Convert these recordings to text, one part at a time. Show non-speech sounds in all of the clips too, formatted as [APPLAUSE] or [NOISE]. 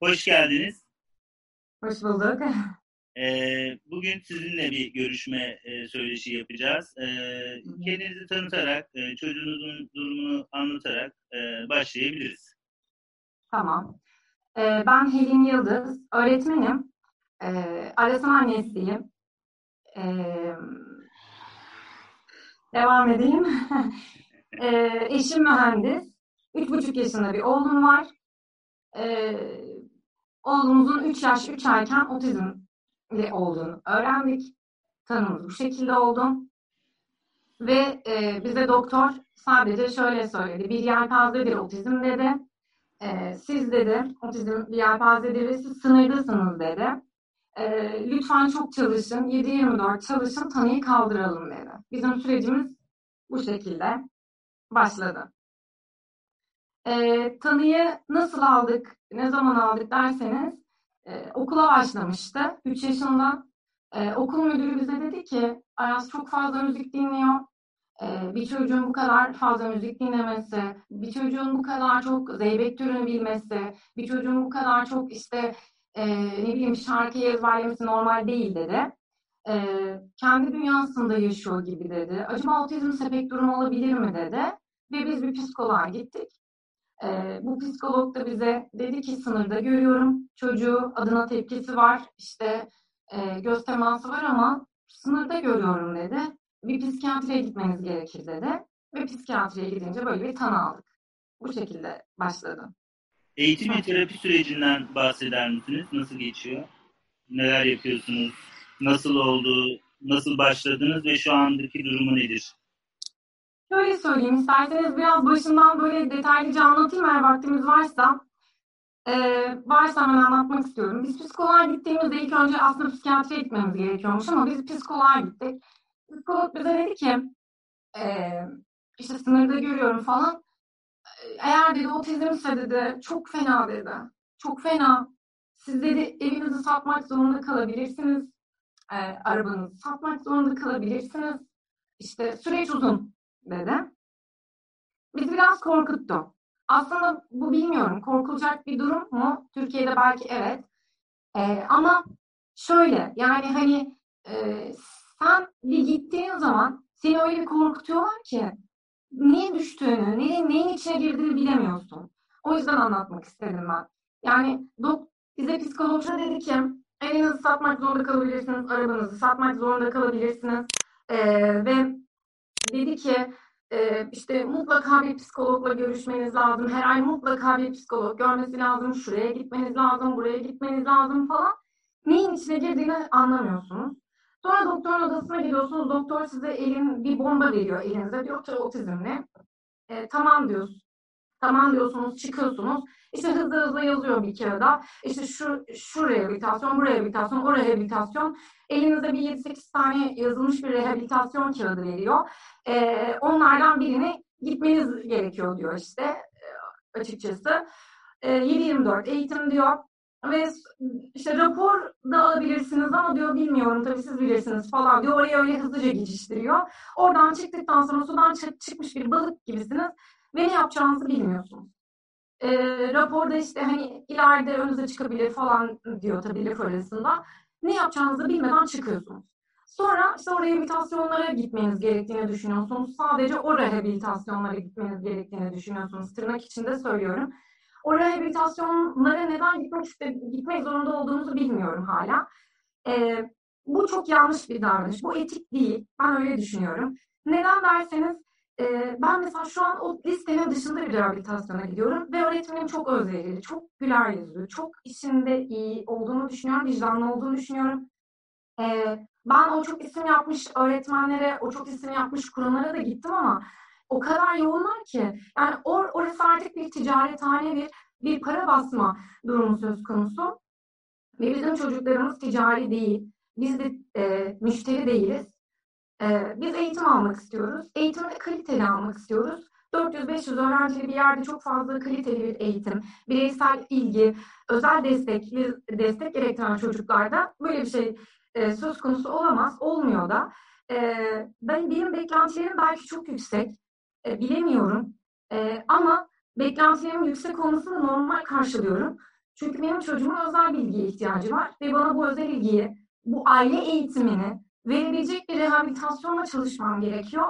Hoş geldiniz. Hoş bulduk. Ee, bugün sizinle bir görüşme e, söyleşi yapacağız. Ee, kendinizi tanıtarak, e, çocuğunuzun durumunu anlatarak e, başlayabiliriz. Tamam. Ee, ben Helin Yıldız, öğretmenim. Ee, Arasan annesiyim. Ee, devam edeyim. [LAUGHS] ee, eşim mühendis. Üç buçuk yaşında bir oğlum var. Ee, oğlumuzun üç yaş, üç ayken otizmli olduğunu öğrendik. Tanımız bu şekilde oldu. Ve e, bize doktor sadece şöyle söyledi. Bir yelpaze bir otizm dedi. E, siz dedi, otizm bir yelpazedir ve siz sınırdasınız dedi. E, lütfen çok çalışın, 7-24 çalışın, tanıyı kaldıralım dedi. Bizim sürecimiz bu şekilde başladı. E, tanıyı nasıl aldık, ne zaman aldık derseniz e, okula başlamıştı 3 yaşında. E, okul müdürü bize dedi ki Aras çok fazla müzik dinliyor. E, bir çocuğun bu kadar fazla müzik dinlemesi, bir çocuğun bu kadar çok zeybek türünü bilmesi, bir çocuğun bu kadar çok işte e, ne bileyim şarkıyı ezberlemesi normal değil dedi. E, kendi dünyasında yaşıyor gibi dedi. Acaba otizm sepek durumu olabilir mi dedi. Ve biz bir psikoloğa gittik. E, bu psikolog da bize dedi ki sınırda görüyorum çocuğu adına tepkisi var işte e, göz teması var ama sınırda görüyorum dedi. Bir psikiyatriye gitmeniz gerekir dedi. Ve psikiyatriye gidince böyle bir tanı aldık. Bu şekilde başladı. Eğitim ve terapi sürecinden bahseder misiniz? Nasıl geçiyor? Neler yapıyorsunuz? Nasıl oldu? Nasıl başladınız ve şu andaki durumu nedir? Şöyle söyleyeyim isterseniz biraz başından böyle detaylıca anlatayım eğer vaktimiz varsa. Ee, varsa hemen anlatmak istiyorum. Biz psikoloğa gittiğimizde ilk önce aslında psikiyatriye gitmemiz gerekiyormuş ama biz psikoloğa gittik. Psikolog bize dedi ki e, işte sınırda görüyorum falan. Eğer dedi otizmse dedi çok fena dedi. Çok fena. Siz dedi evinizi satmak zorunda kalabilirsiniz. E, arabanızı satmak zorunda kalabilirsiniz. İşte süreç uzun dedi. Bizi biraz korkuttu. Aslında bu bilmiyorum. Korkulacak bir durum mu? Türkiye'de belki evet. Ee, ama şöyle yani hani e, sen bir gittiğin zaman seni öyle bir korkutuyorlar ki niye düştüğünü, neyin, neyin içine girdiğini bilemiyorsun. O yüzden anlatmak istedim ben. Yani dok bize psikologca dedi ki evinizi satmak zorunda kalabilirsiniz, arabanızı satmak zorunda kalabilirsiniz. Ee, ve dedi ki e, işte mutlaka bir psikologla görüşmeniz lazım. Her ay mutlaka bir psikolog görmesi lazım. Şuraya gitmeniz lazım, buraya gitmeniz lazım falan. Neyin içine girdiğini anlamıyorsunuz. Sonra doktorun odasına gidiyorsunuz. Doktor size elin bir bomba veriyor elinize. Diyor ki otizmli. E, tamam diyorsunuz. Tamam diyorsunuz, çıkıyorsunuz. İşte hızlı hızlı yazıyor bir kağıda. İşte şu, şu rehabilitasyon, bu rehabilitasyon, o rehabilitasyon. Elinize bir 7-8 tane yazılmış bir rehabilitasyon kağıdı veriyor. Ee, onlardan birini gitmeniz gerekiyor diyor işte e, açıkçası. Ee, 7-24 eğitim diyor. Ve işte rapor da alabilirsiniz ama diyor bilmiyorum tabii siz bilirsiniz falan diyor. Oraya öyle hızlıca geçiştiriyor. Oradan çıktıktan sonra sudan çıkmış bir balık gibisiniz ve ne yapacağınızı bilmiyorsunuz. E, raporda işte hani ileride önünüze çıkabilir falan diyor tabii laf arasında. Ne yapacağınızı bilmeden çıkıyorsunuz. Sonra işte o rehabilitasyonlara gitmeniz gerektiğini düşünüyorsunuz. Sadece o rehabilitasyonlara gitmeniz gerektiğini düşünüyorsunuz. Tırnak içinde söylüyorum. O rehabilitasyonlara neden gitmek iste, gitmek zorunda olduğunuzu bilmiyorum hala. Ee, bu çok yanlış bir davranış. Bu etik değil. Ben öyle düşünüyorum. Neden derseniz e, ben mesela şu an o listenin dışında bir rehabilitasyona gidiyorum ve öğretmenim çok özverili, çok güler yüzlü, çok işinde iyi olduğunu düşünüyorum, vicdanlı olduğunu düşünüyorum. E, ben o çok isim yapmış öğretmenlere, o çok isim yapmış kurumlara da gittim ama o kadar yoğunlar ki yani or, orası artık bir ticarethane, bir, bir para basma durumu söz konusu. Ve bizim çocuklarımız ticari değil. Biz de e, müşteri değiliz. Ee, biz eğitim almak istiyoruz. Eğitimi kaliteli almak istiyoruz. 400-500 öğrencili bir yerde çok fazla kaliteli bir eğitim, bireysel ilgi, özel destek, destek gerektiren çocuklarda böyle bir şey e, söz konusu olamaz, olmuyor da. E, ben Benim beklentilerim belki çok yüksek, e, bilemiyorum. E, ama beklentilerim yüksek olmasını normal karşılıyorum. Çünkü benim çocuğumun özel bilgiye ihtiyacı var ve bana bu özel ilgiyi, bu aile eğitimini verebilecek bir rehabilitasyonla çalışmam gerekiyor.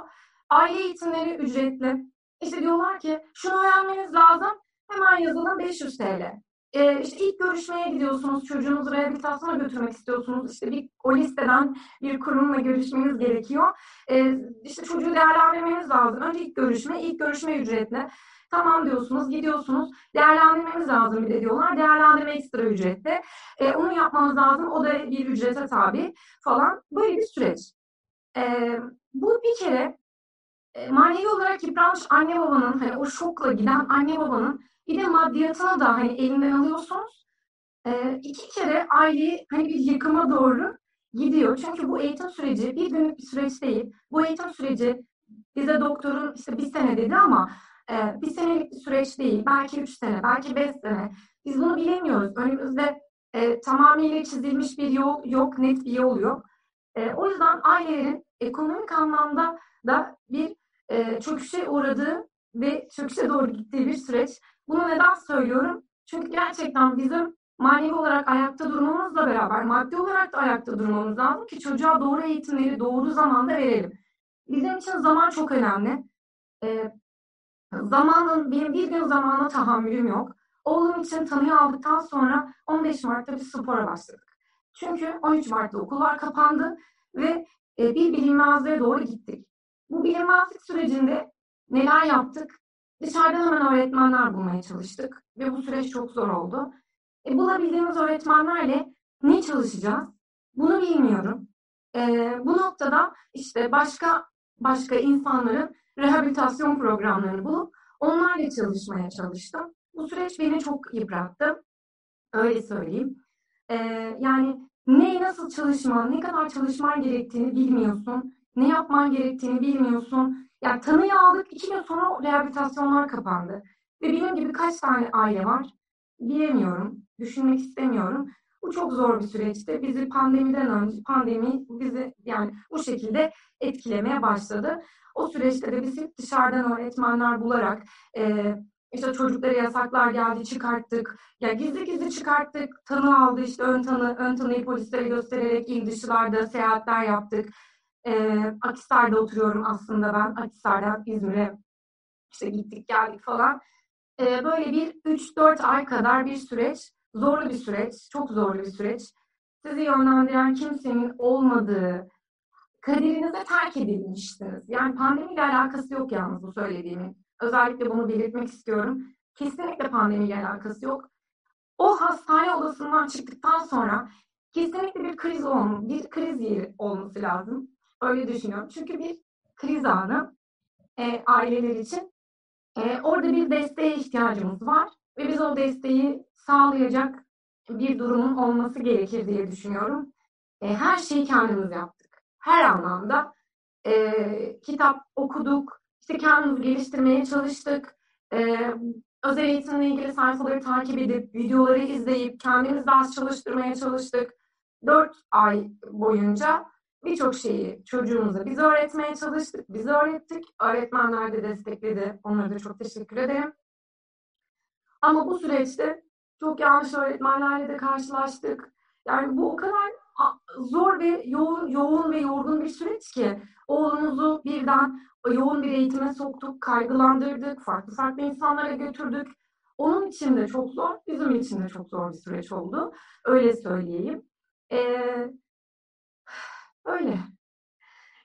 Aile eğitimleri ücretli. İşte diyorlar ki şunu öğrenmeniz lazım. Hemen yazılın 500 TL. Ee, işte ilk görüşmeye gidiyorsunuz, çocuğunuzu rehabilitasyona götürmek istiyorsunuz. İşte bir o listeden bir kurumla görüşmeniz gerekiyor. Ee, işte çocuğu değerlendirmeniz lazım. Önce ilk görüşme, ilk görüşme ücretli. Tamam diyorsunuz, gidiyorsunuz. Değerlendirmemiz lazım bir de diyorlar. Değerlendirme ekstra ücretli. Ee, onu yapmamız lazım. O da bir ücrete tabi falan. Böyle bir süreç. Ee, bu bir kere e, manevi olarak yıpranmış anne babanın, hani o şokla giden anne babanın bir de maddiyatını da hani elinden alıyorsunuz. E, iki kere aileyi hani bir yıkıma doğru gidiyor. Çünkü bu eğitim süreci bir günlük bir süreç değil. Bu eğitim süreci bize doktorun işte bir sene dedi ama e, bir senelik bir süreç değil. Belki üç sene, belki beş sene. Biz bunu bilemiyoruz. Önümüzde e, tamamıyla çizilmiş bir yol yok, net bir yol yok. E, o yüzden ailelerin ekonomik anlamda da bir e, çöküşe uğradığı ve çöküşe doğru gittiği bir süreç. Bunu neden söylüyorum? Çünkü gerçekten bizim manevi olarak ayakta durmamızla beraber maddi olarak da ayakta durmamız lazım ki çocuğa doğru eğitimleri doğru zamanda verelim. Bizim için zaman çok önemli. Ee, zamanın, benim bir gün zamana tahammülüm yok. Oğlum için tanıyı aldıktan sonra 15 Mart'ta bir spora başladık. Çünkü 13 Mart'ta okullar kapandı ve e, bir bilinmezliğe doğru gittik. Bu bilinmezlik sürecinde neler yaptık? Dışarıdan hemen öğretmenler bulmaya çalıştık ve bu süreç çok zor oldu. E, bulabildiğimiz öğretmenlerle ne çalışacağız? Bunu bilmiyorum. E, bu noktada işte başka başka insanların rehabilitasyon programlarını bulup onlarla çalışmaya çalıştım. Bu süreç beni çok yıprattı. Öyle söyleyeyim. E, yani ne nasıl çalışman, ne kadar çalışman gerektiğini bilmiyorsun. Ne yapman gerektiğini bilmiyorsun yani tanıyı aldık, iki gün sonra rehabilitasyonlar kapandı. Ve benim gibi kaç tane aile var bilemiyorum, düşünmek istemiyorum. Bu çok zor bir süreçti. Bizi pandemiden önce, pandemi bizi yani bu şekilde etkilemeye başladı. O süreçte de biz hep dışarıdan öğretmenler bularak e, işte çocuklara yasaklar geldi çıkarttık. Ya gizli gizli çıkarttık. Tanı aldı işte ön tanı, ön tanıyı polislere göstererek il dışılarda seyahatler yaptık. E, Akhisar'da oturuyorum aslında ben. Akhisar'dan İzmir'e işte gittik geldik falan. E, böyle bir 3-4 ay kadar bir süreç. Zorlu bir süreç. Çok zorlu bir süreç. Sizi yönlendiren kimsenin olmadığı, kaderinize terk edilmiştiniz. Yani pandemiyle alakası yok yalnız bu söylediğimin. Özellikle bunu belirtmek istiyorum. Kesinlikle pandemiyle alakası yok. O hastane odasından çıktıktan sonra kesinlikle bir kriz olması, bir kriz yeri olması lazım. Öyle düşünüyorum. Çünkü bir kriz anı e, aileler için. E, orada bir desteğe ihtiyacımız var ve biz o desteği sağlayacak bir durumun olması gerekir diye düşünüyorum. E, her şeyi kendimiz yaptık. Her anlamda. E, kitap okuduk, işte kendimizi geliştirmeye çalıştık. E, özel eğitimle ilgili sayfaları takip edip, videoları izleyip, kendimiz ders çalıştırmaya çalıştık. Dört ay boyunca birçok şeyi çocuğumuza biz öğretmeye çalıştık, biz öğrettik. Öğretmenler de destekledi. Onlara da çok teşekkür ederim. Ama bu süreçte çok yanlış öğretmenlerle de karşılaştık. Yani bu o kadar zor ve yoğun, yoğun ve yorgun bir süreç ki oğlumuzu birden yoğun bir eğitime soktuk, kaygılandırdık, farklı farklı insanlara götürdük. Onun için de çok zor, bizim için de çok zor bir süreç oldu. Öyle söyleyeyim. Ee, Öyle.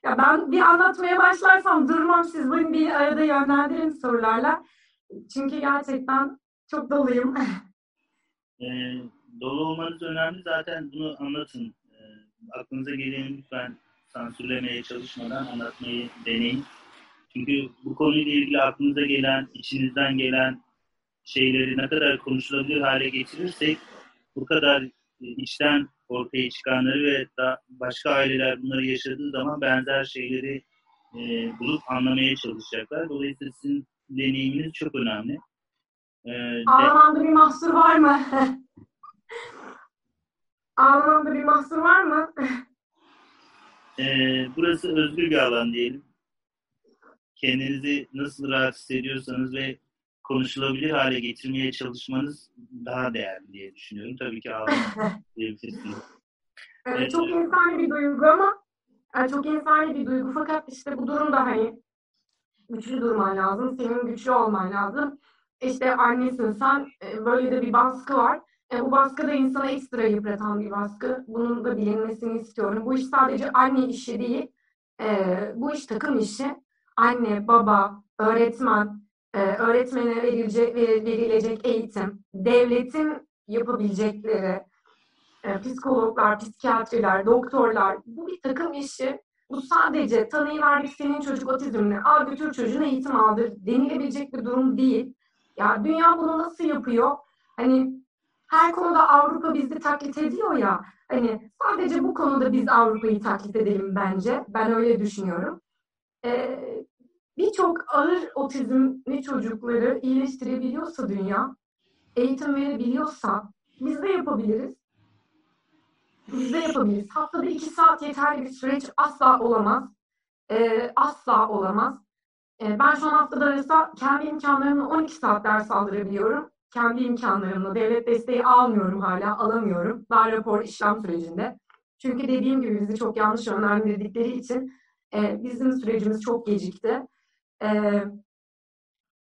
Ya ben bir anlatmaya başlarsam durmam. Siz beni bir arada yönlendirin sorularla. Çünkü gerçekten çok doluyum. [LAUGHS] e, dolu olmanız önemli. Zaten bunu anlatın. E, aklınıza geleni lütfen sansürlemeye çalışmadan anlatmayı deneyin. Çünkü bu konuyla ilgili aklınıza gelen, içinizden gelen şeyleri ne kadar konuşulabilir hale getirirsek bu kadar içten ortaya çıkanları ve da başka aileler bunları yaşadığı zaman benzer şeyleri e, bulup anlamaya çalışacaklar. Dolayısıyla sizin deneyiminiz çok önemli. Ee, Ağlamamda bir mahsur var mı? [LAUGHS] Ağlamamda bir mahsur var mı? e, burası özgür bir alan diyelim. Kendinizi nasıl rahat hissediyorsanız ve konuşulabilir hale getirmeye çalışmanız daha değerli diye düşünüyorum. Tabii ki [LAUGHS] ağlamayabilirsiniz. evet, çok insani bir duygu ama yani çok insani bir duygu fakat işte bu durumda hani güçlü durman lazım. Senin güçlü olman lazım. İşte annesin sen e, böyle de bir baskı var. E, bu baskı da insana ekstra yıpratan bir baskı. Bunun da bilinmesini istiyorum. Bu iş sadece anne işi değil. E, bu iş takım işi. Anne, baba, öğretmen, e, öğretmene verilecek, verilecek eğitim, devletin yapabilecekleri, e, psikologlar, psikiyatriler, doktorlar, bu bir takım işi. Bu sadece tanıyı verdik senin çocuk otizmli, al götür çocuğuna eğitim aldır denilebilecek bir durum değil. Ya dünya bunu nasıl yapıyor? Hani her konuda Avrupa bizi taklit ediyor ya. Hani sadece bu konuda biz Avrupa'yı taklit edelim bence. Ben öyle düşünüyorum. Ee, Birçok ağır otizmli çocukları iyileştirebiliyorsa dünya, eğitim verebiliyorsa biz de yapabiliriz. Biz de yapabiliriz. Haftada iki saat yeterli bir süreç asla olamaz. Ee, asla olamaz. Ee, ben şu an haftada arası kendi imkanlarımla 12 saat ders aldırabiliyorum kendi imkanlarımla devlet desteği almıyorum hala, alamıyorum. Daha rapor işlem sürecinde. Çünkü dediğim gibi bizi çok yanlış yönlendirdikleri için e, bizim sürecimiz çok gecikti. E,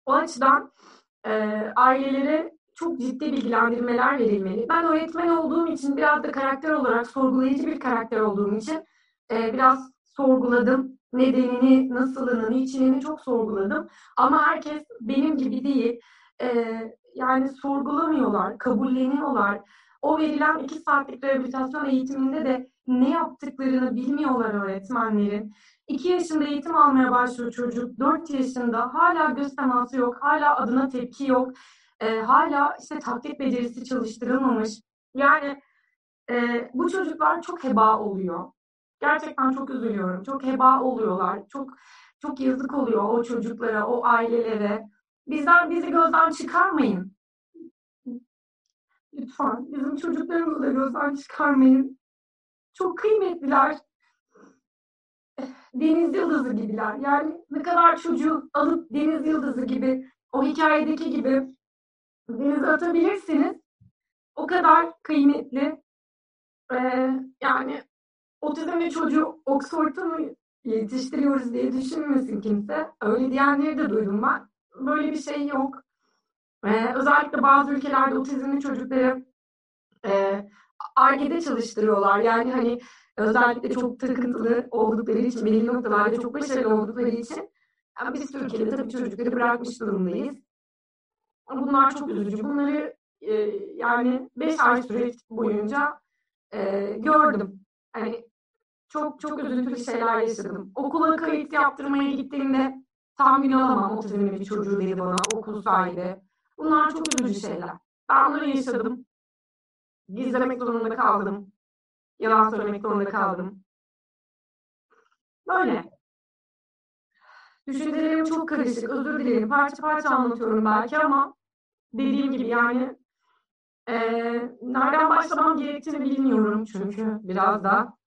o açıdan e, ailelere çok ciddi bilgilendirmeler verilmeli. Ben öğretmen olduğum için biraz da karakter olarak sorgulayıcı bir karakter olduğum için e, biraz sorguladım. Nedenini, nasılını, niçinini çok sorguladım. Ama herkes benim gibi değil. E, yani sorgulamıyorlar, kabulleniyorlar. O verilen iki saatlik rehabilitasyon eğitiminde de ne yaptıklarını bilmiyorlar öğretmenlerin. İki yaşında eğitim almaya başlıyor çocuk. Dört yaşında hala göz teması yok. Hala adına tepki yok. E, hala işte taklit becerisi çalıştırılmamış. Yani e, bu çocuklar çok heba oluyor. Gerçekten çok üzülüyorum. Çok heba oluyorlar. Çok çok yazık oluyor o çocuklara, o ailelere. Bizden bizi gözden çıkarmayın. Lütfen bizim çocuklarımızı da gözden çıkarmayın. Çok kıymetliler. Deniz yıldızı gibiler. Yani ne kadar çocuğu alıp deniz yıldızı gibi o hikayedeki gibi denize atabilirsiniz. O kadar kıymetli. Ee, yani otizmli çocuğu Oxford'ta mı yetiştiriyoruz diye düşünmesin kimse. Öyle diyenleri de duydum ben böyle bir şey yok. Ee, özellikle bazı ülkelerde otizmli çocukları e, ARGE'de çalıştırıyorlar. Yani hani özellikle çok takıntılı oldukları için, belli noktalarda çok başarılı oldukları için yani biz Türkiye'de tabii çocukları bırakmış durumdayız. Bunlar çok üzücü. Bunları e, yani 5 ay süreç boyunca e, gördüm. Hani çok çok üzüntülü şeyler yaşadım. Okula kayıt yaptırmaya gittiğimde Tam gün alamam otizmli bir çocuğu dedi bana okul sahibi. Bunlar çok üzücü şeyler. Ben onları yaşadım. Gizlemek zorunda kaldım. Yalan söylemek zorunda kaldım. Böyle. Düşüncelerim çok karışık. Özür dilerim. Parça parça anlatıyorum belki ama dediğim gibi yani e, nereden başlamam gerektiğini bilmiyorum çünkü biraz da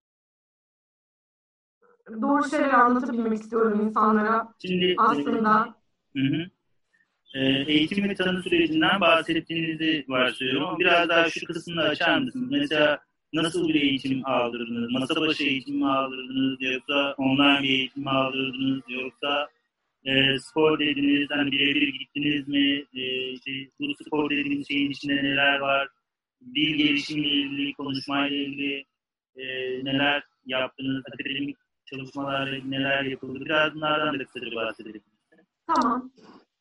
doğru şeyler anlatabilmek istiyorum insanlara. Şimdi aslında. Hı hı. E, eğitim ve tanı sürecinden bahsettiğinizi varsayıyorum. Biraz daha şu kısmını açar mısınız? Mesela nasıl bir eğitim aldırdınız? Masa başı eğitim mi aldırdınız? Yoksa online bir eğitim mi aldırdınız? Yoksa e, spor dediniz, hani birebir gittiniz mi? E, işte, bu spor dediğiniz şeyin içinde neler var? Dil gelişimiyle ilgili, konuşmayla ilgili e, neler yaptınız? Akademik çalışmalar neler yapıldı? Biraz bunlardan da kısaca bahsedelim. Tamam.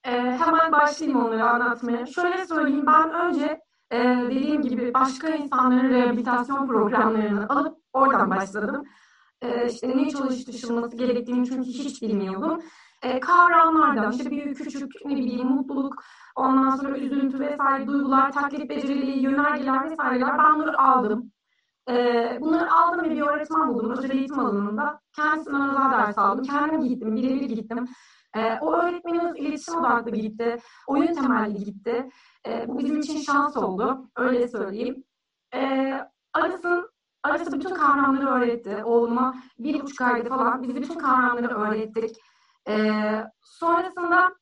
Ee, hemen başlayayım onları anlatmaya. Şöyle söyleyeyim, ben önce e, dediğim gibi başka insanların rehabilitasyon programlarını alıp oradan başladım. E, işte ne çalıştırılması gerektiğini çünkü hiç bilmiyordum. E, kavramlardan işte büyük küçük ne bileyim mutluluk, ondan sonra üzüntü vesaire duygular, taklit beceriliği, yönergeler vesaireler ben bunları aldım. E, bunları aldım ve bir öğretmen buldum özel eğitim alanında. Kendisinden özel ders aldım. Kendim gittim, birebir gittim. E, o öğretmenimiz iletişim odaklı gitti. Oyun temelli gitti. E, bu bizim için şans oldu. Öyle söyleyeyim. E, arasın Arası bütün kavramları öğretti. Oğluma bir buçuk ayda falan biz bütün kavramları öğrettik. Ee, sonrasında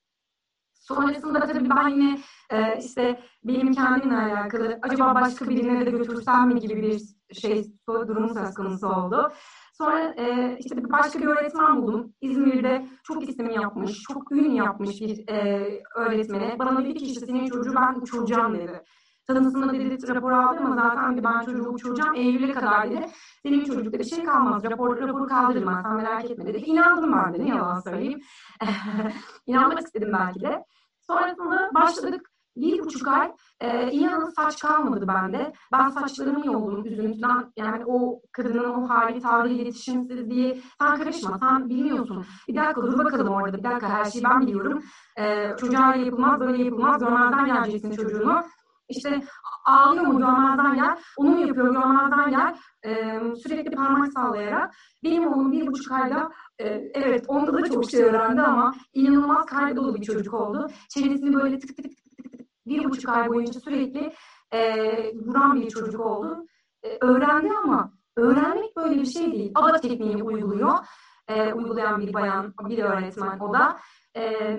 Sonrasında tabii ben yine e, işte benim kendimle alakalı acaba başka birine de götürsem mi gibi bir şey durum söz konusu oldu. Sonra e, işte başka bir öğretmen buldum. İzmir'de çok isim yapmış, çok ün yapmış bir e, öğretmene. Bana dedi ki işte senin çocuğu ben uçuracağım dedi. Tanısında dedi rapor aldım ama zaten ben çocuğu uçuracağım Eylül'e kadar dedi. Senin çocukta bir şey kalmaz. Rapor, raporu kaldırmaz. Sen merak etme dedi. İnandım ben de. Ne yalan söyleyeyim. [LAUGHS] İnanmak istedim belki de. Sonrasında başladık. Bir buçuk ay e, inanın saç kalmadı bende. Ben saçlarımı yoldum üzüntüden. Yani o kadının o hali, tavrı, iletişimsizliği. Sen karışma, sen bilmiyorsun. Bir dakika dur bakalım orada. Bir dakika her şeyi ben biliyorum. E, çocuğa yapılmaz, böyle yapılmaz. Görmezden geleceksin çocuğunu. İşte ağlıyor mu görmezden gel, onu mu yapıyor görmezden gel, e, sürekli parmak sallayarak. Benim oğlum bir buçuk ayda, e, evet onda da çok şey öğrendi ama inanılmaz kalp dolu bir çocuk oldu. Çenesini böyle tık tık tık bir buçuk ay boyunca sürekli e, vuran bir çocuk oldu. E, öğrendi ama öğrenmek böyle bir şey değil. ABA tekniğini uyguluyor. E, uygulayan bir bayan, bir öğretmen o da. E,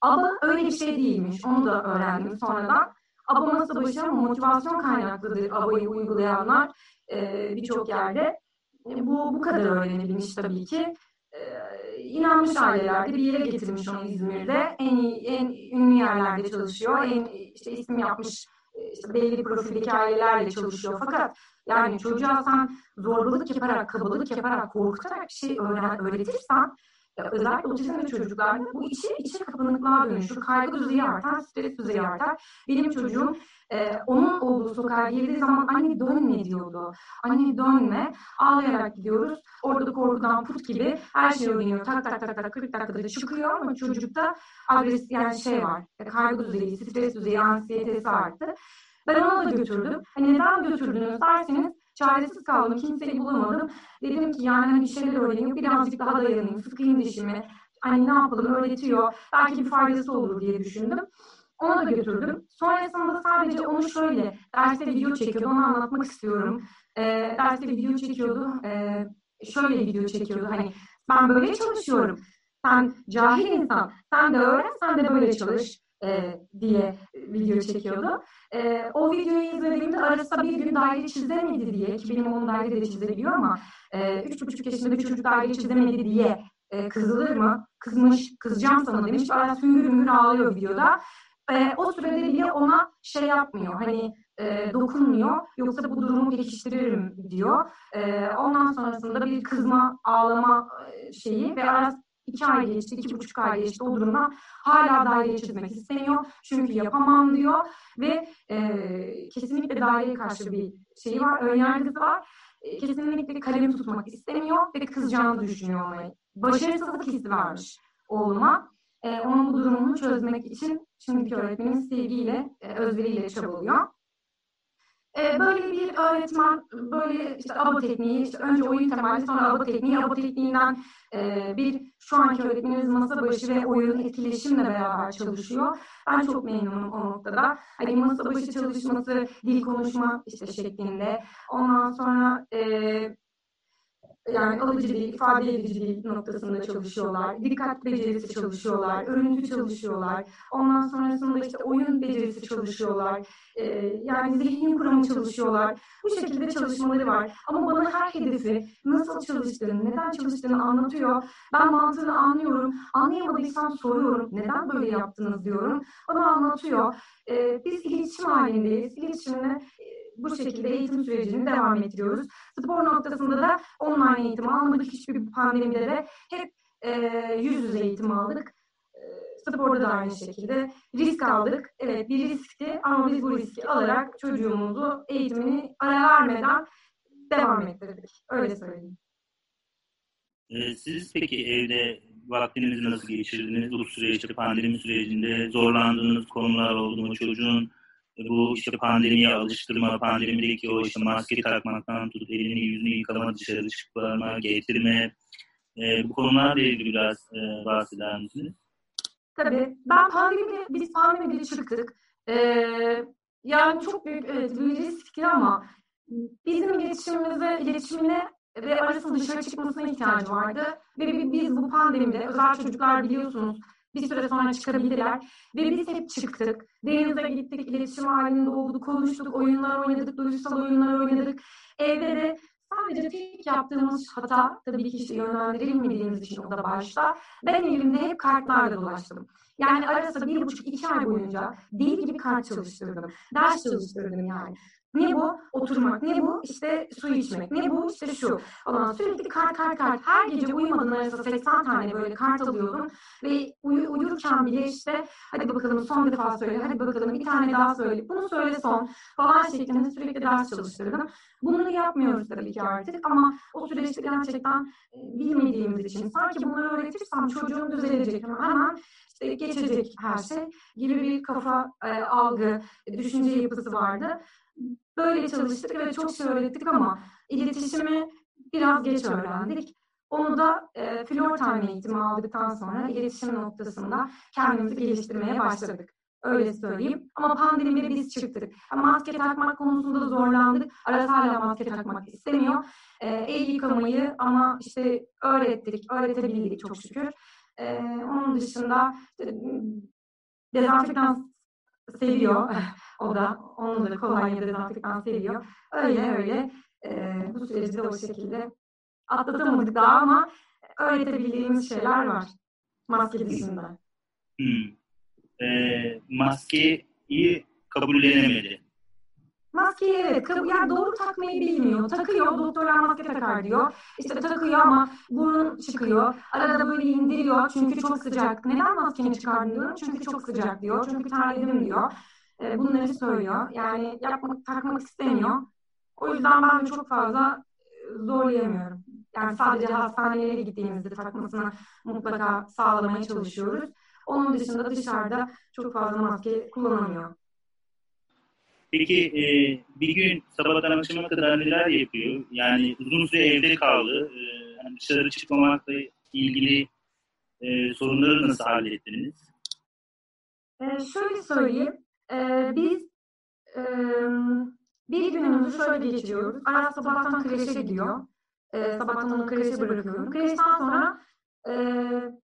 ABA öyle bir şey değilmiş. Onu da öğrendim sonradan. ABA nasıl başarı motivasyon kaynaklıdır ABA'yı uygulayanlar e, birçok yerde. E, bu bu kadar öğrenebilmiş tabii ki. E, inanmış ailelerde bir yere getirmiş onu İzmir'de. En iyi, en ünlü yerlerde çalışıyor. En işte isim yapmış işte belli profildeki ailelerle çalışıyor. Fakat yani çocuğa sen zorbalık yaparak, kabalık yaparak, korkutarak bir şey öğretirsen özellikle otizmli çocuklarda bu içi içe kapanıklığa dönüşür. Kaygı düzeyi artar, stres düzeyi artar. Benim çocuğum e, onun olduğu sokağa girdiği zaman anne dönme diyordu. Anne dönme. Ağlayarak gidiyoruz. Orada korkudan put gibi her şey öğreniyor. Tak tak tak tak 40 dakikada çıkıyor ama çocukta agresif yani şey var. Kaygı düzeyi, stres düzeyi, ansiyetesi arttı. Ben ona da götürdüm. Hani neden götürdünüz derseniz çaresiz kaldım. Kimseyi bulamadım. Dedim ki yani hani bir şeyler öğreneyim. Birazcık daha dayanayım. Sıkayım dişimi. Hani ne yapalım öğretiyor. Belki bir faydası olur diye düşündüm. Ona da götürdüm. Sonrasında sadece onu şöyle derste video çekiyordu. Onu anlatmak istiyorum. E, derste video çekiyordu. E, şöyle video çekiyordu. Hani ben böyle çalışıyorum. Sen cahil insan. Sen de öğren, sen de böyle çalış e, diye video çekiyordu. E, o videoyu izlediğimde arasında bir gün daire çizemedi diye ki benim oğlum daire de çizebiliyor ama e, üç buçuk yaşında bir çocuk daire çizemedi diye e, kızılır mı? Kızmış, kızacağım sana demiş. Arada hüngür hüngür ağlıyor videoda. E, o sürede bile ona şey yapmıyor. Hani e, dokunmuyor. Yoksa bu durumu pekiştiririm diyor. E, ondan sonrasında bir kızma, ağlama şeyi ve arası iki ay geçti, iki buçuk ay geçti o durumda hala daireye çizmek istemiyor. Çünkü yapamam diyor ve e, kesinlikle daireye karşı bir şeyi var, önyargısı var. E, kesinlikle kalem tutmak istemiyor ve kızacağını düşünüyor ona. Başarısızlık hissi varmış oğluma. E, onun bu durumunu çözmek için şimdiki öğretmenin sevgiyle, e, özveriyle çabalıyor. E, böyle bir öğretmen, böyle işte ABA tekniği, işte önce oyun temelli sonra ABA tekniği, ABA tekniğinden e, bir şu anki öğretmenimiz masa başı ve oyun etkileşimle beraber çalışıyor. Ben çok memnunum o noktada. Hani masa başı çalışması, dil konuşma işte şeklinde. Ondan sonra e, yani alıcı dil, ifade edici noktasında çalışıyorlar. Dikkat becerisi çalışıyorlar, örüntü çalışıyorlar. Ondan sonrasında işte oyun becerisi çalışıyorlar. Ee, yani zihnin kuramı çalışıyorlar. Bu şekilde çalışmaları var. Ama bana her hedefi nasıl çalıştığını, neden çalıştığını anlatıyor. Ben mantığını anlıyorum. Anlayamadıysam soruyorum. Neden böyle yaptınız diyorum. Bana anlatıyor. Ee, biz iletişim halindeyiz. İletişimle bu şekilde eğitim sürecini devam ettiriyoruz. Spor noktasında da online eğitim almadık. Hiçbir pandemide de hep e, yüz yüze eğitim aldık. E, sporda da aynı şekilde risk aldık. Evet bir riskti ama biz bu riski alarak çocuğumuzu eğitimini ara vermeden devam ettirdik. Öyle söyleyeyim. E, siz peki evde vaktinizi nasıl geçirdiniz? Bu süreçte pandemi sürecinde zorlandığınız konular oldu mu? Çocuğun bu işte pandemiye alıştırma, pandemideki o işte maske takmaktan tut, elini yüzünü yıkama, dışarı çıkma, getirme, e, bu konularla ilgili biraz e, bahseder misiniz? Tabii. Ben pandemide, biz pandemide çıktık. Ee, yani çok büyük evet, bir riskti ama bizim iletişimimize, iletişimine ve arasında dışarı çıkmasına ihtiyacı vardı. Ve biz bu pandemide, özel çocuklar biliyorsunuz bir süre sonra çıkabildiler. Ve biz hep çıktık. Denize gittik, iletişim halinde olduk, konuştuk, oyunlar oynadık, duygusal oyunlar oynadık. Evde de sadece tek yaptığımız hata, tabii ki işte yönlendirilmediğimiz için o da başta, ben elimde hep kartlarla dolaştım. Yani arası bir buçuk iki ay boyunca deli gibi kart çalıştırdım. Ders çalıştırdım yani. Ne bu? Oturmak. Ne bu? İşte su içmek. Ne bu? İşte şu. Falan. Sürekli kart kart kart. Her gece uyumadan arasında 80 tane böyle kart alıyordum. Ve uy uyurken bile işte hadi bakalım son defa söyle. Hadi bakalım bir tane daha söyle. Bunu söyle son. Falan şeklinde sürekli ders çalıştırdım. Bunları yapmıyoruz tabii ki artık ama o süreçte gerçekten bilmediğimiz için sanki bunları öğretirsem çocuğum düzelecek. Hemen işte geçecek her şey gibi bir kafa e, algı, düşünce yapısı vardı. Böyle çalıştık ve çok şey öğrettik ama iletişimi biraz geç öğrendik. Onu da e, flor time eğitimi aldıktan sonra iletişim noktasında kendimizi geliştirmeye başladık. Öyle söyleyeyim. Ama pandemide biz çıktık. Maske takmak konusunda da zorlandık. Aras hala maske takmak istemiyor. E, el yıkamayı ama işte öğrettik, öğretebildik çok şükür. E, onun dışında dezenfektan seviyor. o da onun da kolonya dezenfektan seviyor. Öyle öyle e, bu süreci de o şekilde atlatamadık daha ama öğretebildiğimiz şeyler var. Maske dışında. Hmm. E, maskeyi kabullenemedi. Maskeyi evet, yani doğru takmayı bilmiyor. Takıyor, doktorlar maske takar diyor. İşte takıyor ama burun çıkıyor. Arada böyle indiriyor çünkü çok sıcak. Neden maskeni çıkardın? Çünkü çok sıcak diyor. Çünkü terledim diyor. E, bunları söylüyor. Yani yapmak, takmak istemiyor. O yüzden ben çok fazla e, zorlayamıyorum. Yani sadece hastanelere gittiğimizde takmasını mutlaka sağlamaya çalışıyoruz. Onun dışında dışarıda çok fazla maske kullanamıyor. Peki e, bir gün sabahtan akşama kadar neler yapıyor? Yani uzun süre evde kaldı. E, yani dışarı çıkmamakla ilgili e, sorunları nasıl hallettiniz? E, şöyle söyleyeyim. E, biz e, bir günümüzü şöyle geçiriyoruz. Aras sabahtan kreşe gidiyor. E, sabahtan onu kreşe bırakıyorum. Kreşten sonra e,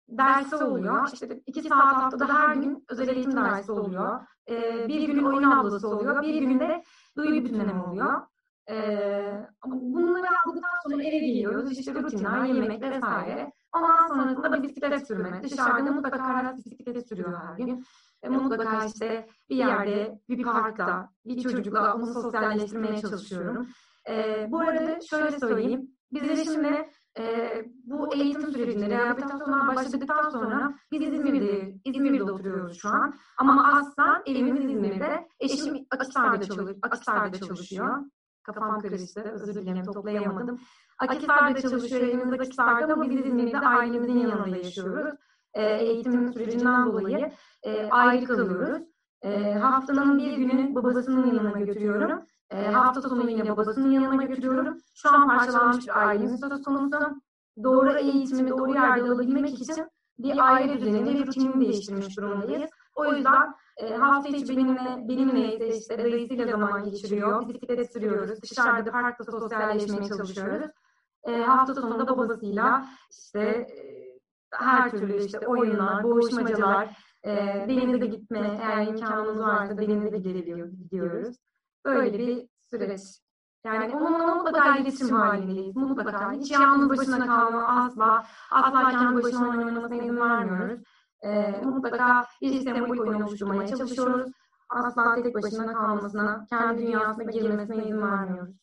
dersi oluyor. İşte iki saat haftada her gün özel eğitim dersi oluyor. Ee, bir gün oyun ablası oluyor. Bir gün de duygu bütünleme oluyor. Ee, bunları aldıktan sonra eve geliyoruz. İşte rutinler, yemek vesaire. Ondan sonrasında da bisiklet sürmek. Dışarıda mutlaka Aras bisiklet sürüyor her gün. E, mutlaka işte bir yerde, bir parkta, bir çocukla onu sosyalleştirmeye çalışıyorum. E, bu arada şöyle söyleyeyim. Biz şimdi e, bu eğitim sürecinde rehabilitasyonlar başladıktan sonra biz İzmir'de, İzmir'de oturuyoruz şu an. Ama aslen evimiz İzmir'de. Eşim Akisar'da, çalış, Akisar'da çalışıyor. Kafam karıştı, özür dilerim toplayamadım. Akisar'da çalışıyor, evimiz Akisar'da ama biz İzmir'de ailemizin yanında yaşıyoruz. E, eğitim sürecinden dolayı e, ayrı kalıyoruz. E, haftanın bir günü babasının yanına götürüyorum. E, hafta sonu yine babasının yanına götürüyorum. Şu an parçalanmış bir ailemiz söz konusu. Doğru eğitimi doğru yerde alabilmek için bir aile düzenini ve rutinini değiştirmiş durumdayız. O yüzden e, hafta içi benimle, benimle işte dayısıyla zaman geçiriyor. Bisiklet sürüyoruz. Dışarıda parkta sosyalleşmeye çalışıyoruz. E, hafta sonunda babasıyla işte e, her türlü işte oyunlar, boğuşmacalar, e, denize gitme eğer imkanımız varsa denize gidiyoruz. Böyle bir süreç. Yani onunla mutlaka iletişim halindeyiz. Mutlaka. Hiç yalnız başına kalma asla. Asla kendi başına oynamasına izin vermiyoruz. Ee, mutlaka bir sembolik oyun oluşturmaya çalışıyoruz. Asla tek başına kalmasına, kendi dünyasına girmesine izin vermiyoruz.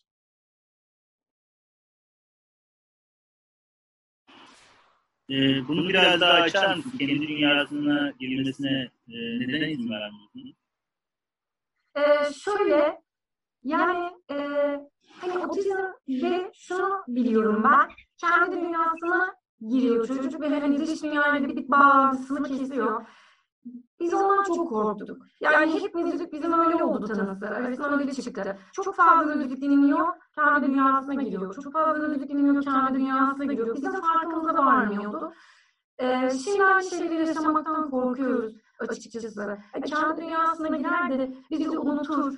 Ee, bunu biraz daha açar mısın? Kendi dünyasına girmesine e, neden izin vermiyorsun? Ee, şöyle, yani e, hani otizmde şunu biliyorum ben. Kendi dünyasına giriyor çocuk ve hani dış dünyayla bir bağlantısını kesiyor. Biz ondan çok korktuk. Yani hep müzik bizim öyle oldu tanısı. Arasından öyle çıktı. Çok fazla müzik dinliyor, kendi dünyasına giriyor. Çok fazla müzik dinliyor, kendi dünyasına giriyor. Bizim farkımıza varmıyordu. Ee, şimdi aynı şeyleri yaşamaktan korkuyoruz açıkçası. Yani kendi dünyasına girer de bizi unutur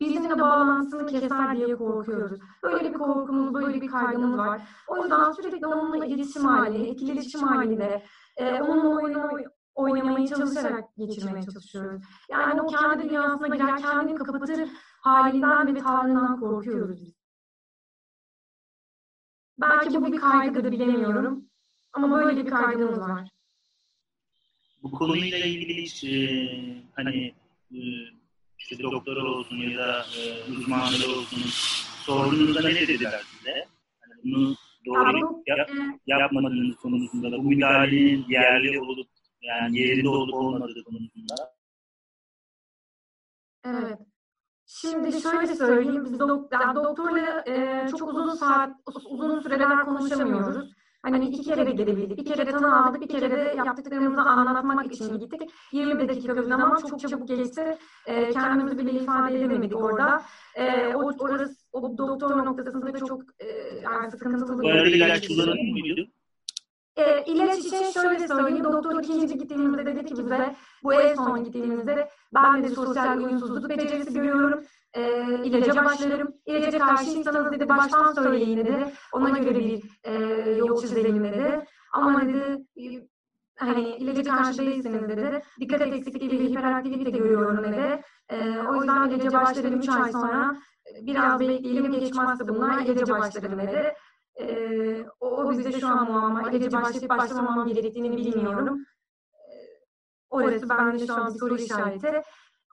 bizimle bağlantısını keser diye korkuyoruz. Böyle bir korkumuz, böyle bir kaygımız var. O yüzden sürekli onunla iletişim halinde, etkileşim halinde, e, onunla oyun oynamaya çalışarak geçirmeye çalışıyoruz. Yani o kendi dünyasına girer, kendini kapatır halinden ve tavrından korkuyoruz biz. Belki bu bir kaygıdır bilemiyorum. Ama böyle bir kaygımız var. Bu konuyla ilgili hiç e, hani e, işte doktor olsun ya da e, uzmanları olsun sorduğunuzda ne dediler size? Hani bunu doğru ya, yap, yapmadığınız konusunda da bu müdahalenin yerli olup yani yerinde olup olmadığı konusunda. Evet. Şimdi şöyle söyleyeyim, biz dok yani doktorla e, çok uzun saat, uzun süreler konuşamıyoruz. Hani iki kere gidebildik, bir kere tanı aldık, bir kere de yaptıklarımızı anlatmak için gittik. 20 dakika bir zaman çok çabuk geçti. E, kendimizi bile ifade edemedik orada. E, o, orası, o doktor noktasında çok e, yani sıkıntılı. Bu arada ilaç kullanıyor muydu? E, ilaç için şöyle söyleyeyim, doktor ikinci gittiğimizde dedi ki bize, bu en son gittiğimizde ben de sosyal uyumsuzluk becerisi görüyorum. E, ilaca başlarım. İlaca karşıysanız dedi baştan söyleyin dedi. Ona göre bir e, yol çizelim dedi. Ama dedi hani ilaca karşı değilsiniz dedi. Dikkat eksikliği ve hiperaktivite görüyorum dedi. E, o yüzden ilaca başlarım 3 ay sonra. Biraz bekleyelim geçmezse bunlar ilaca başlarım dedi. E, o, o bizde şu an muamma. İlaca başlayıp başlamamam gerektiğini bilmiyorum. E, orası bende şu an bir soru işareti.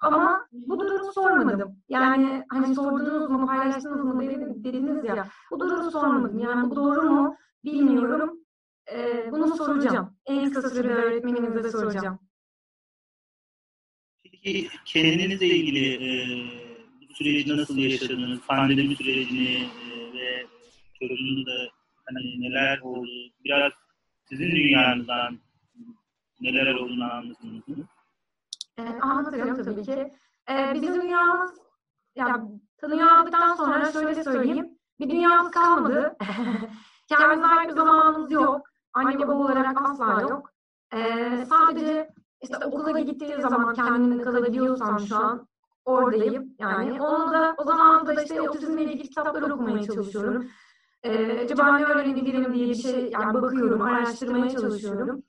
Ama bu durumu sormadım. Yani hani sordunuz mu, paylaştınız mı dediniz ya. Bu durumu sormadım. Yani bu doğru mu bilmiyorum. Ee, bunu soracağım. En kısa sürede öğretmenimize soracağım. Peki kendinizle ilgili e, bu süreci nasıl yaşadınız? Pandemi sürecini e, ve çocuğunuzda hani neler oldu? Biraz sizin dünyanızdan neler olduğunu anlatır e, anlatırım tabii ki. E, bizim dünyamız, ya tanıyı aldıktan sonra şöyle söyleyeyim, bir dünyamız kalmadı. [LAUGHS] Kendimize ait bir zamanımız yok. Anne baba olarak asla yok. E, sadece işte okula gittiği zaman kendimde kalabiliyorsam şu an oradayım. Yani onu da o zaman da işte otizmle ilgili kitaplar okumaya çalışıyorum. Ee, acaba ne öğrenebilirim diye bir şey yani bakıyorum, araştırmaya çalışıyorum.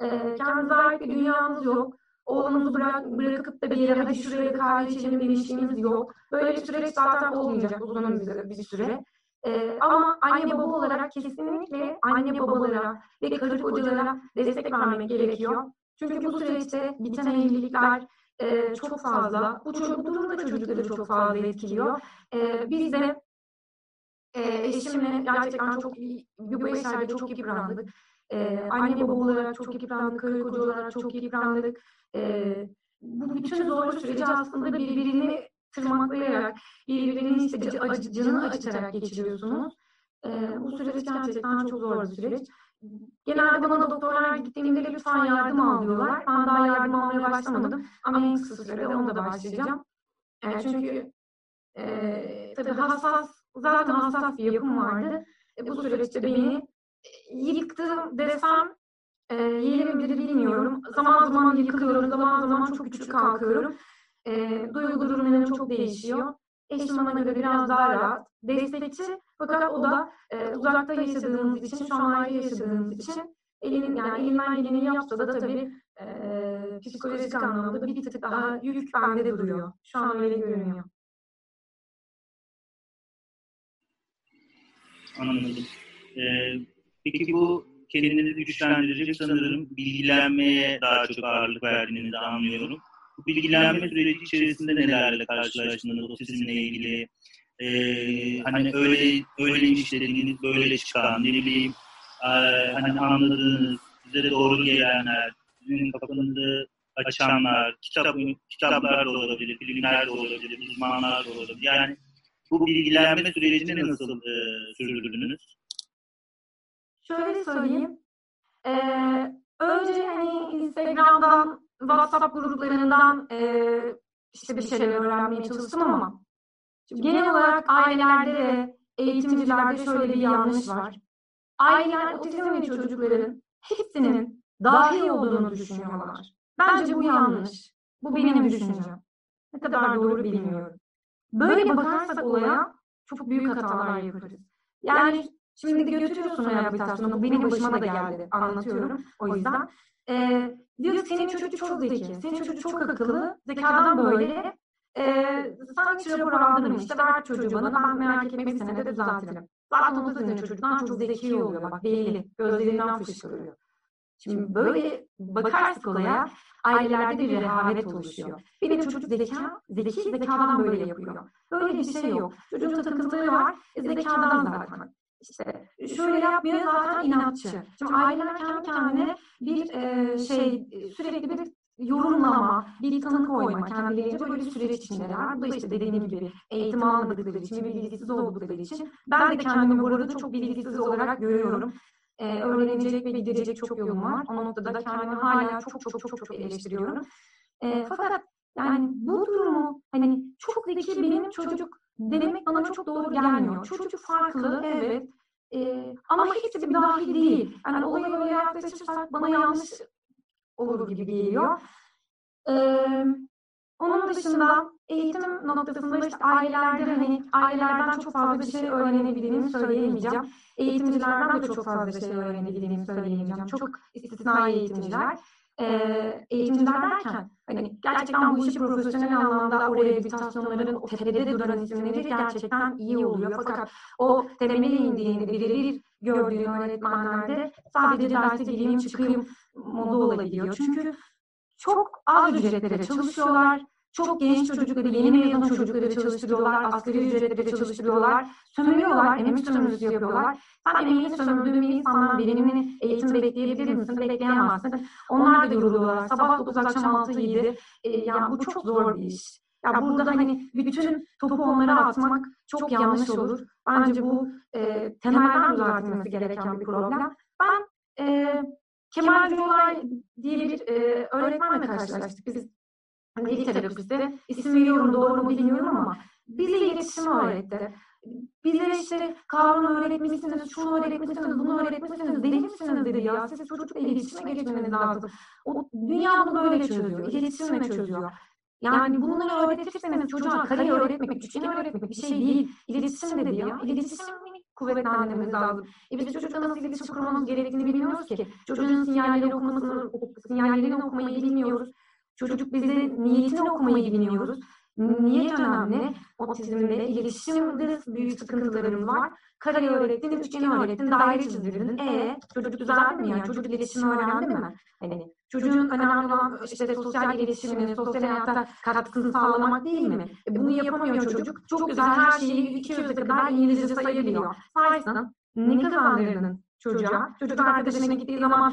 Ee, kendimize ait bir dünyamız yok. Oğlumuzu bırak, bırakıp da bir yere hadi şuraya kahve içelim demişliğimiz yok. Böyle bir süreç zaten olmayacak uzun bir, bir süre. Ee, ama anne baba olarak kesinlikle anne babalara ve karı kocalara destek vermek gerekiyor. Çünkü bu süreçte biten evlilikler e, çok fazla. Bu, bu durum da çocukları çok fazla etkiliyor. E, biz de e, eşimle gerçekten çok iyi, bu yaşlarda çok yıprandık. E, anne baba olarak çok yıprandık, karı koca olarak çok yıprandık. E, bu bütün zor süreci aslında birbirini tırmaklayarak, birbirinin işte acı, canını acıtarak geçiriyorsunuz. E, bu süreç gerçekten çok zor bir süreç. Genelde bana doktorlar gittiğimde lütfen yardım al diyorlar. Ben daha yardım almaya başlamadım. Ama en kısa sürede onu da başlayacağım. E, çünkü e, tabii hassas, zaten hassas bir yapım vardı. E, bu süreçte beni yıktım desem e, yerim biri bilmiyorum. Zaman zaman yıkılıyorum, zaman zaman çok küçük kalkıyorum. E, duygu durumlarım çok değişiyor. Eşim bana göre biraz daha rahat, destekçi fakat o da e, uzakta yaşadığımız için, şu an ayrı yaşadığımız için elinin, yani elinden geleni yapsa da tabii e, psikolojik anlamda bir tık daha yük bende de duruyor. Şu an öyle görünüyor. Anladım. Ee, Peki bu kendinizi güçlendirecek sanırım bilgilenmeye daha çok ağırlık verdiğinizi anlıyorum. Bu bilgilenme süreci içerisinde nelerle karşılaştınız otizmle ilgili? Ee, hani öyle öyleymiş dediğiniz böyle çıkan ne bileyim e, hani anladığınız size doğru gelenler sizin kafanızı açanlar kitap, kitaplar da olabilir filmler de olabilir uzmanlar da olabilir yani bu bilgilenme sürecini nasıl e, sürdürdünüz? Şöyle söyleyeyim. Ee, önce hani Instagram'dan, WhatsApp gruplarından e, işte bir şeyler öğrenmeye çalıştım ama genel olarak ailelerde ve eğitimcilerde şöyle bir yanlış var. Aileler otizmli çocukların hepsinin dahi olduğunu düşünüyorlar. Bence bu yanlış. Bu benim düşüncem. Ne kadar doğru bilmiyorum. Böyle bakarsak olaya çok büyük hatalar yaparız. Yani Şimdi götürüyorsun rehabilitasyonu. Benim başıma da geldi. Anlatıyorum. O yüzden. Ee, diyor senin çocuk çok zeki, senin çocuk çok akıllı, zekadan böyle. Ee, sen hiç rapor aldın mı? İşte ver çocuğu bana, ben merak etme bir senede düzeltirim. Zaten o senin çocuktan çok zeki oluyor bak belli. Gözlerinden fışkırıyor. Şimdi böyle bakarsak olaya ailelerde bir rehavet oluşuyor. Benim çocuk zeka, zeki zekadan böyle yapıyor. Böyle bir şey yok. Çocuğun takıntıları var, e, zekadan zaten. İşte şöyle yapmıyor zaten inatçı. Şimdi aileler kendi kendine bir e, şey sürekli bir yorumlama, bir tanı koyma kendilerince böyle bir süreç içindeler. Bu da işte dediğim gibi eğitim almadıkları için, bilgisiz oldukları için. Ben de kendimi bu arada çok bilgisiz olarak görüyorum. Ee, öğrenecek ve gidecek çok yolum var. O noktada kendimi hala çok çok çok çok eleştiriyorum. Ee, fakat yani bu durumu hani çok zeki benim çocuk demek bana çok doğru gelmiyor. Çocuk farklı evet. Ee, ama hiç bir dahi değil. Yani olaya böyle yaklaşırsak bana yanlış olur gibi geliyor. Ee, onun dışında eğitim noktasında işte ailelerde hani ailelerden çok fazla bir şey öğrenebildiğimi söyleyemeyeceğim. Eğitimcilerden de çok fazla şey öğrenebildiğimi söyleyemeyeceğim. Çok istisnai eğitimciler. Ee, eğitimciler derken hani gerçekten bu işi profesyonel anlamda o rehabilitasyonların o tepede duran isimleri gerçekten iyi oluyor. Fakat o temele indiğinde birebir gördüğün öğretmenlerde sadece derse gireyim çıkayım modu olabiliyor. Çünkü çok az ücretlere çalışıyorlar. Çok genç çocukları, yeni mezun çocukları çalıştırıyorlar, asgari ücretlere çalıştırıyorlar, sömürüyorlar, emek sömürüsü yapıyorlar. Sen emeğini sömürdüğün bir insandan verimli eğitim bekleyebilir misin? Bekleyemezsin. Onlar da yoruluyorlar. Sabah 9, akşam 6, 7. E, yani bu çok zor bir iş. Ya burada hani bütün topu onlara atmak çok yanlış olur. Bence bu e, temelden düzeltilmesi gereken bir problem. Ben e, Kemal Gürolay diye bir e, öğretmenle karşılaştık. Biz dil terapisti. İsim veriyorum doğru mu bilmiyorum ama bize iletişim öğretti. Bize işte kavram öğretmişsiniz, şunu öğretmişsiniz, bunu öğretmişsiniz, deli misiniz dedi ya. Siz çocukla iletişime geçmeniz lazım. O, dünya bunu böyle çözüyor, iletişimle çözüyor. Yani bunları öğretirseniz çocuğa kare öğretmek, üçgeni öğretmek bir şey değil. İletişim dedi ya. İletişimini kuvvetlendirmemiz lazım. E biz çocukla nasıl iletişim kurmamız gerektiğini bilmiyoruz ki. Çocuğun sinyalleri okumasını, sinyallerini okumayı bilmiyoruz. Çocuk bize niyetini okumayı bilmiyoruz. Niyet önemli. Otizmde, iletişimde büyük sıkıntılarımız var. Kareyi öğrettin, üçgeni öğrettin, daire çizdirdin. E çocuk düzeldi mi yani? Çocuk iletişimi öğrendi mi? Yani çocuğun önemli olan işte sosyal iletişimini, sosyal hayatta katkısını sağlamak değil mi? E, bunu yapamıyor çocuk. Çok güzel her şeyi 200'e kadar İngilizce sayabiliyor. Saysın. Ne kazandırdın çocuğa? Çocuk arkadaşına gittiği zaman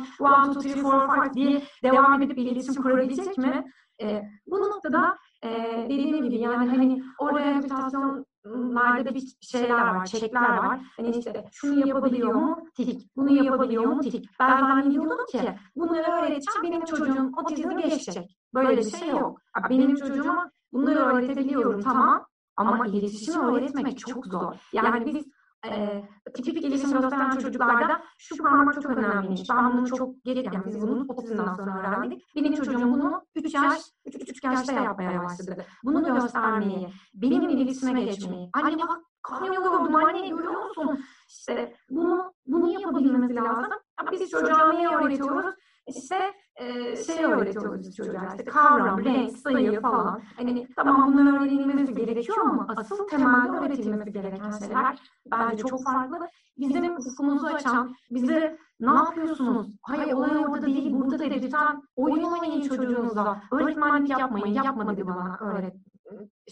1, 2, 3, 4, 5 diye devam edip iletişim kurabilecek mi? E, bu noktada e, dediğim gibi yani hani o rehabilitasyonlarda bir şeyler var, çekler var. Hani işte şunu yapabiliyor mu? Tik. Bunu yapabiliyor mu? Tik. Ben zannediyordum ki bunları öğreteceğim benim çocuğum otizmi geçecek. Böyle bir şey yok. Benim çocuğuma bunları öğretebiliyorum tamam ama iletişimi öğretmek çok zor. Yani biz e, tipik gelişim gösteren çocuklarda şu parmak çok önemliymiş. Ben bunu çok geç, yani biz bunu otizmden sonra öğrendik. Benim çocuğum bunu 3 yaş, 3,5 yaşta yapmaya başladı. Bunu göstermeyi, benim iletişime geçmeyi. Anne bak kamyon gördüm anne görüyor musun? İşte bunu, bunu yapabilmesi lazım. Ama biz çocuğa neyi öğretiyoruz? İşte e, şey öğretiyoruz çocuğa işte kavram, renk, sayı falan. Hani tamam bunların öğrenilmesi gerekiyor ama asıl temelde öğretilmesi gereken şeyler bence çok farklı. Bizim ufkumuzu açan, bize ne yapıyorsunuz? Hayır olay orada değil, burada dedirten oyun oynayın çocuğunuza. Öğretmenlik yapmayın, yapma dedi bana öğret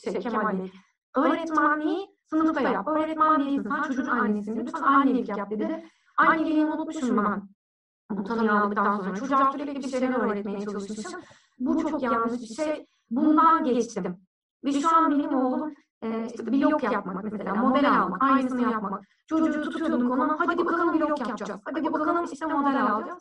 şey, Kemal Bey. Öğretmenliği sınıfta yap. Öğretmen değilsin, sen çocuğun annesin. Lütfen annelik yap dedi. Anneliğimi unutmuşum ben bu tanıyı aldıktan sonra çocuğa sürekli bir şeyler öğretmeye çalışmışım. Bu çok yanlış bir şey. Bundan geçtim. Ve şu an benim oğlum e, işte blok yapmak mesela, model almak, aynısını yapmak. Çocuğu tutuyordum konu, hadi bakalım blok yapacağız. Hadi bakalım işte model alacağız.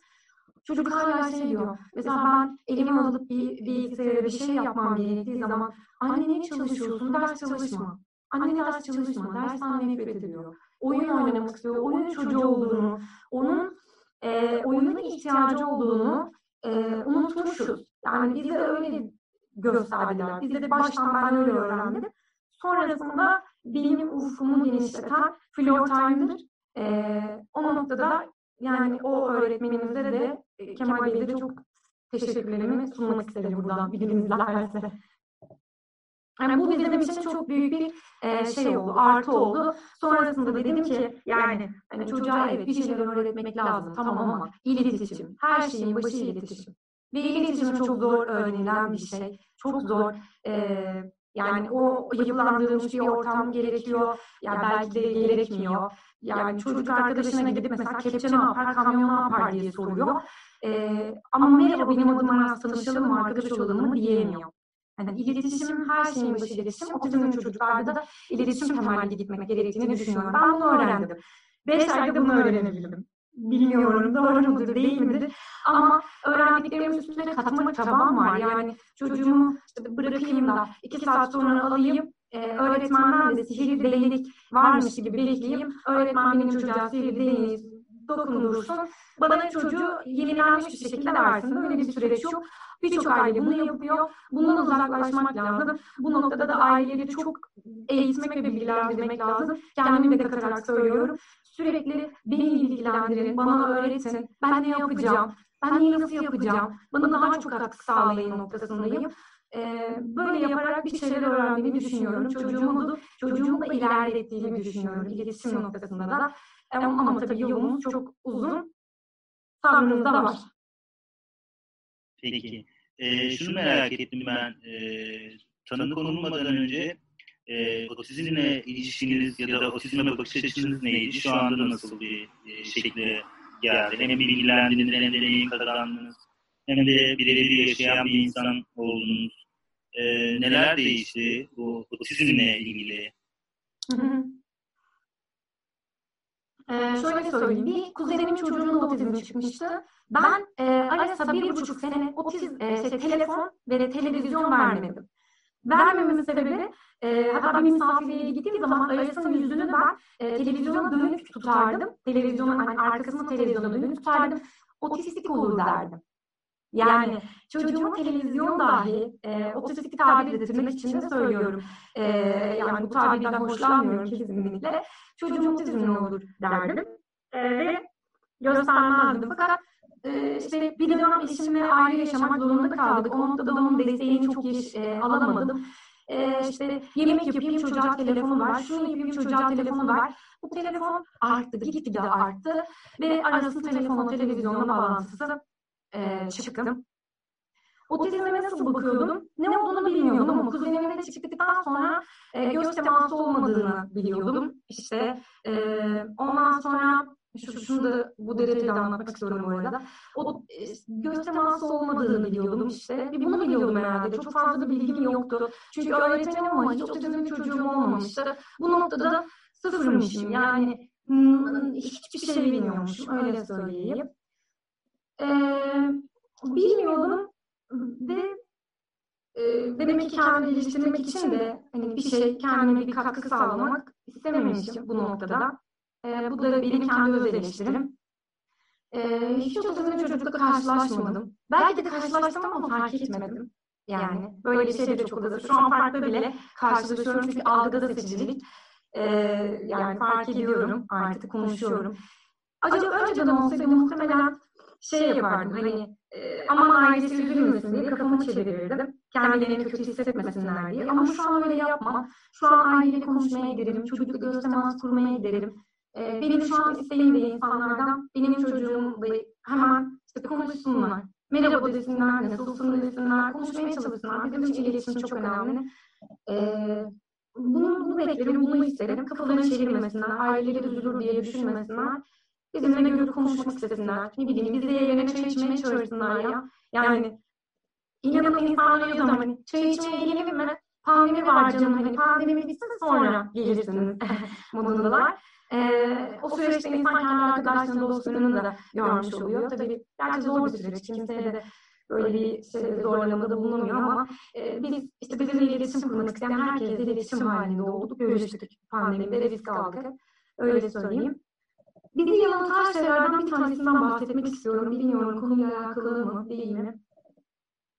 Çocuk hala şey diyor. Mesela ben elimi alıp bir bilgisayara bir şey yapmam gerektiği zaman anne ne çalışıyorsun? Ders çalışma. Anne ders çalışma. Dersten nefret ediyor. Oyun oynamak istiyor. Oyun çocuğu olduğunu, onun e, oyunun ihtiyacı olduğunu e, unutmuşuz. Yani bize öyle gösterdiler. Bize de baştan ben öyle öğrendim. Sonrasında benim ufkumu genişleten Floor Time'dır. E, o noktada yani o öğretmenimize de Kemal Bey'e de çok teşekkürlerimi sunmak isterim buradan bilginiz izlerse. [LAUGHS] Yani bu bizim için çok büyük bir e, şey oldu, artı oldu. Sonrasında dedim ki yani hani çocuğa evet bir şeyler öğretmek lazım tamam ama iletişim, her şeyin başı iletişim. Ve iletişim çok zor öğrenilen bir şey. Çok zor. E, yani o yapılandırılmış bir ortam gerekiyor. Yani belki de gerekmiyor. Yani çocuk arkadaşına gidip mesela kepçe ne yapar, kamyon ne yapar diye soruyor. Ee, ama merhaba benim adım Aras tanışalım mı, arkadaş olalım mı diyemiyor. Yani iletişim her şeyin başı iletişim. Otizmli çocuklarda da iletişim temelli gitmek gerektiğini düşünüyorum. Ben bunu öğrendim. Beş ayda bunu öğrenebildim. Bilmiyorum doğru mudur değil midir ama öğrendiklerimin üstüne katma çabam var. Yani çocuğumu işte bırakayım da iki saat sonra alayım e, öğretmenden de sihirli değnek varmış gibi bekleyeyim. Öğretmen benim çocuğa sihirli değneği dokundursun. Bana çocuğu yenilenmiş bir şekilde versin. Böyle bir süreç yok. Birçok aile bunu yapıyor. Bundan uzaklaşmak lazım. Bu noktada da aileleri çok eğitmek ve bilgilendirmek lazım. Kendimi de katarak söylüyorum. Sürekli beni ilgilendirin, bana öğretin. Ben ne yapacağım? Ben neyi nasıl yapacağım? Bana daha çok katkı sağlayın noktasındayım. Ee, böyle yaparak bir şeyler öğrendiğimi düşünüyorum. Çocuğumu da, çocuğumu da ilerlettiğimi düşünüyorum. İletişim noktasında da. Ama, ama tabii yolumuz çok uzun. Sabrımız da var. Peki. Ee, şunu merak ettim ben. Ee, tanı konulmadan önce e, otizmle ilişkiniz ya da otizme bakış açınız neydi? Şu anda nasıl bir e, şekilde geldi? Hem bilgilendiniz hem deneyim kazandınız hem de birebir yaşayan bir insan oldunuz. E, neler değişti bu otizmle ilgili? [LAUGHS] Ee, şöyle söyleyeyim. Bir kuzenimin çocuğunun da otizmi çıkmıştı. Ben e, Ares'a bir buçuk sene otizm, e, şey, telefon ve televizyon vermedim. Vermememin sebebi e, hatta bir misafirliğe gittiğim zaman Ares'in yüzünü ben e, televizyona dönük tutardım. Televizyonun hani arkasını televizyona dönük tutardım. Otistik olur derdim. Yani çocuğuma televizyon dahi e, otistik tabir edilmek için de söylüyorum. E, yani bu tabirden hoşlanmıyorum kesinlikle. Çocuğum otizmli olur derdim. E, ve göstermezdim. Fakat e, işte bir dönem eşimle ayrı yaşamak zorunda kaldık. O noktada onun desteğini çok iyi e, alamadım. E, işte yemek yapayım çocuğa telefonu var, şunu yapayım çocuğa telefonu var. Bu telefon arttı, gitgide arttı ve arası telefona, televizyona bağlantısı e, çıktım. Otizme nasıl bakıyordum? Ne olduğunu bilmiyordum ama kuzenimle çıktıktan sonra e, göz teması olmadığını biliyordum. İşte e, ondan sonra şu, şunu da bu derecede anlatmak istiyorum bu arada. O e, göz teması olmadığını biliyordum işte. Bir bunu biliyordum herhalde. Çok fazla da bilgim yoktu. Çünkü öğretmenim ama hiç otizmli çocuğum olmamıştı. Bu noktada da sıfırmışım. Yani hiçbir şey bilmiyormuşum. Öyle söyleyeyim. Ee, bilmiyordum ve e, demek ki kendimi geliştirmek için de hani bir şey kendime bir katkı sağlamak istememişim bu noktada. E, bu da benim kendi öz eleştirim. E, hiç otizmli çocukla karşılaşmadım. Belki de karşılaştım ama fark etmedim. Yani böyle bir şey de çok azı. Şu an farklı bile karşılaşıyorum çünkü algıda seçicilik. E, yani fark ediyorum artık konuşuyorum. Acaba önceden olsaydı muhtemelen şey yapardım hani e, aman ailesi üzülmesin diye kafamı çevirirdim. Kendilerini kötü hissetmesinler diye. Ama şu an öyle yapmam. Şu an aileyle konuşmaya giderim. Çocukla göz temas kurmaya giderim. E, benim şu an isteğim de insanlardan benim çocuğum da hemen işte konuşsunlar. Merhaba desinler, nasılsın desinler, konuşmaya çalışsınlar. Bizim için iletişim çok önemli. Ee, bunu, bunu beklerim, bunu isterim. Kafalarını çevirmesinler, aileleri üzülür diye düşünmesinler. Bizimle görüp konuşmak istesinler. Ne bileyim bizle yerine çay içmeye çağırsınlar ya. Yani inanın insanlar diyor hani çay içmeye gelelim mi? Pandemi var canım hani pandemi bitsin sonra gelirsiniz [LAUGHS] modundalar. Ee, o süreçte insan kendi arkadaşlarını, dostlarını da görmüş oluyor. Tabii gerçi zor bir süreç. Kimseye de böyle bir şey, zorlamada bulunamıyor ama e, biz işte bizimle iletişim kurmak isteyen herkesle iletişim halinde olduk. Görüştük pandemide risk aldık. Öyle söyleyeyim. Bizi yanıltan şeylerden bir tanesinden bahsetmek istiyorum. Bilmiyorum konuyla alakalı mı değil mi?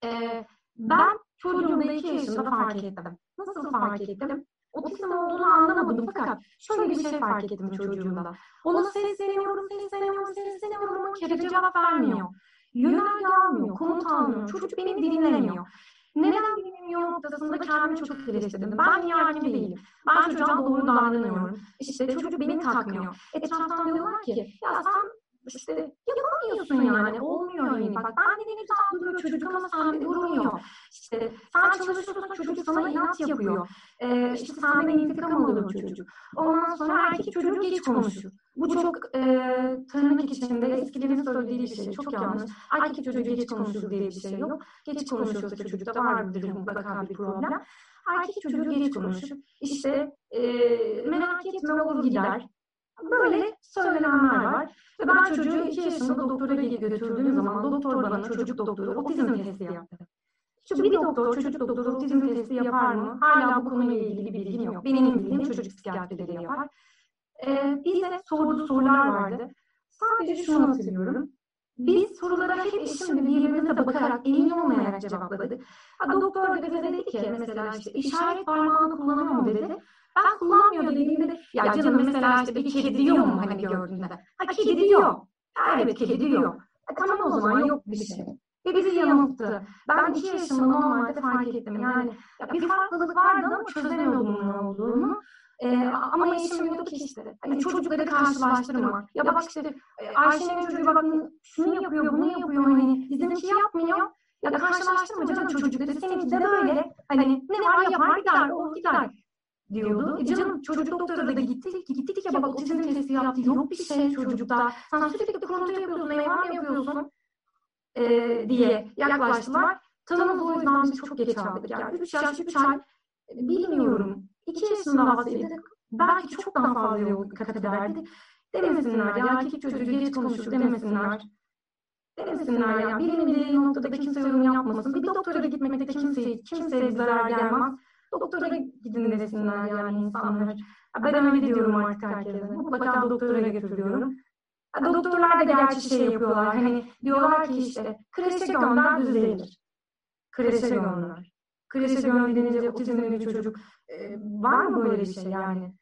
Ee, ben çocuğumda iki yaşında fark ettim. Nasıl fark ettim? Otizm olduğunu anlamadım fakat şöyle bir şey fark ettim çocuğumda. Ona sesleniyorum, sesleniyorum, sesleniyorum ama kere cevap vermiyor. yönerge almıyor, komut almıyor. Çocuk beni dinlemiyor. Neden dinlemiyor noktasında kendimi çok eleştirdim. Ben niye hakim değilim? Ben çocuğa doğru davranıyorum. İşte çocuk beni takmıyor. Etraftan diyorlar ki ya sen işte yapamıyorsun yani. Olmuyor yani. Bak ben de ne güzel duruyor çocuk ama sen de durmuyor. İşte sen çalışıyorsun çocuk sana inat yapıyor. Ee, işte senden intikam alıyor çocuk. Ondan sonra erkek çocuğu geç konuşur. Bu çok e, tırnak içinde eskilerin söylediği bir şey. Çok yanlış. Erkek çocuğu geç konuşur diye bir şey yok. Geç konuşuyorsa çocukta vardır mutlaka bir problem. Erkek çocuğu geç konuşur. İşte e, merak etme olur gider. Böyle söylenenler var. Ve ben çocuğu iki yaşında doktora götürdüğüm zaman doktor bana çocuk doktoru otizm testi yaptı. Şu bir doktor çocuk doktoru otizm testi yapar mı? Hala bu konuyla ilgili bilgim yok. Benim bildiğim çocuk psikiyatrileri yapar. Ee, bize sorduğu sorular vardı. Sadece şunu hatırlıyorum. Biz sorulara hep eşimle birbirimize bakarak, emin olmayarak cevapladık. Ha, doktor da bize dedi ki mesela işte işaret parmağını kullanıyor mu dedi. Ben kullanmıyor dediğimde ya canım mesela işte bir kedi diyor mu hani gördüğünde. Ha kedi diyor. Ya, evet kedi diyor. E, tamam o zaman yok bir şey. Ve bizi yanılttı. Ben iki yaşımda normalde fark ettim. Yani ya bir farklılık vardı ama çözemiyordum ne olduğunu. Ee, ama eşim diyordu ki işte hani çocukları karşılaştırma. Ya bak işte Ayşe'nin çocuğu bak şunu yapıyor, bunu yapıyor hani bizimki yapmıyor. Ya da karşılaştırma canım çocukları seninki de böyle. Hani ne var yapar gider, o gider diyordu. E canım çocuk doktora da gittik, gittik ya bak otizm testi yaptı. Yok bir şey çocukta. Sen sürekli kontrol yapıyorsun, eyvah yapıyorsun e, diye yaklaştılar. Tanımız o yüzden biz çok geç aldık. Yani 3 yaş, 3 ay bilmiyorum. 2 yaşında alsaydık belki çok daha fazla yol kat ederdi. Demesinler ya erkek çocuğu geç konuşur demesinler. Demesinler ya benim dediğim noktada kimse yorum yapmasın. Bir doktora gitmekte kimseye, kimseye zarar gelmez. Doktora gidin desinler yani insanlar. Ben öyle diyorum artık herkese. Mutlaka doktora götürüyorum. Doktorlar da gerçi şey yapıyorlar. Hani diyorlar ki işte kreşe gönder düzelir. Kreşe gönder. Kreşe gönderince otizmli bir çocuk e, var mı böyle bir şey yani?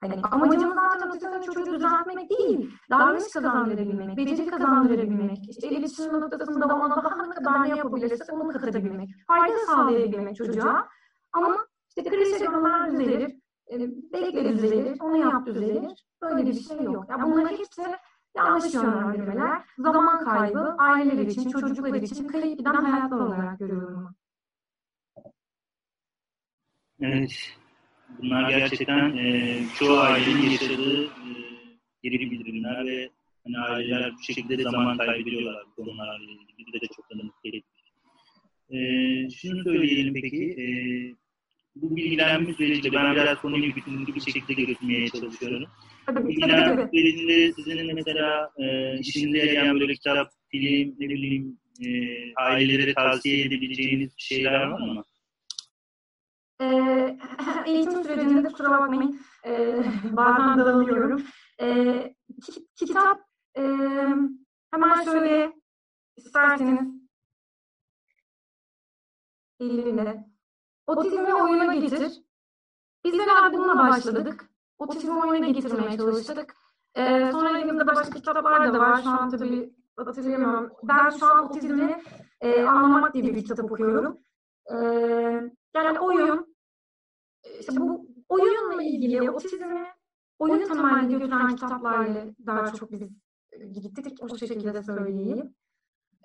Hani amacımız zaten otizmli çocuğu düzeltmek değil. Davranış kazandırabilmek, beceri kazandırabilmek, işte iletişim noktasında ona daha ne kadar ne yapabilirsek onu katabilmek, fayda sağlayabilmek çocuğa. Ama işte gönder düzelir, bekle düzelir, onu yap düzelir. Böyle bir şey yok. Ya bunlar hepsi yanlış yönlendirmeler, zaman kaybı, aileler için, çocuklar için kayıp giden hayatlar olarak görüyorum. Evet, bunlar gerçekten e, çoğu ailenin yaşadığı e, geri bildirimler ve hani aileler bu şekilde zaman kaybediyorlar bu konularla ilgili. Biz de çok tanıdık ettik. E, şunu söyleyelim peki, e, bu bilgilenme süreciyle ben biraz konuyu bütünlü bir şekilde götürmeye çalışıyorum. Tabii, bilgilenme sürecinde sizin mesela e, işinize yarayan böyle kitap, film, ne bileyim e, ailelere tavsiye edebileceğiniz şeyler var mı? E, [LAUGHS] eğitim sürecinde kusura bakmayın e, [LAUGHS] bazen dağılıyorum. E, kitap e, hemen şöyle isterseniz elimde Otizmi oyuna getir. Biz herhalde bununla başladık. Otizmi oyuna getirmeye çalıştık. Ee, sonra elimizde başka kitaplar da var. Şu an tabii hatırlayamıyorum. Ben şu an otizmi e, anlamak diye bir kitap okuyorum. Ee, yani oyun, işte bu oyunla ilgili otizmi oyun temelli götüren kitaplarla daha çok biz gittik. O şekilde söyleyeyim.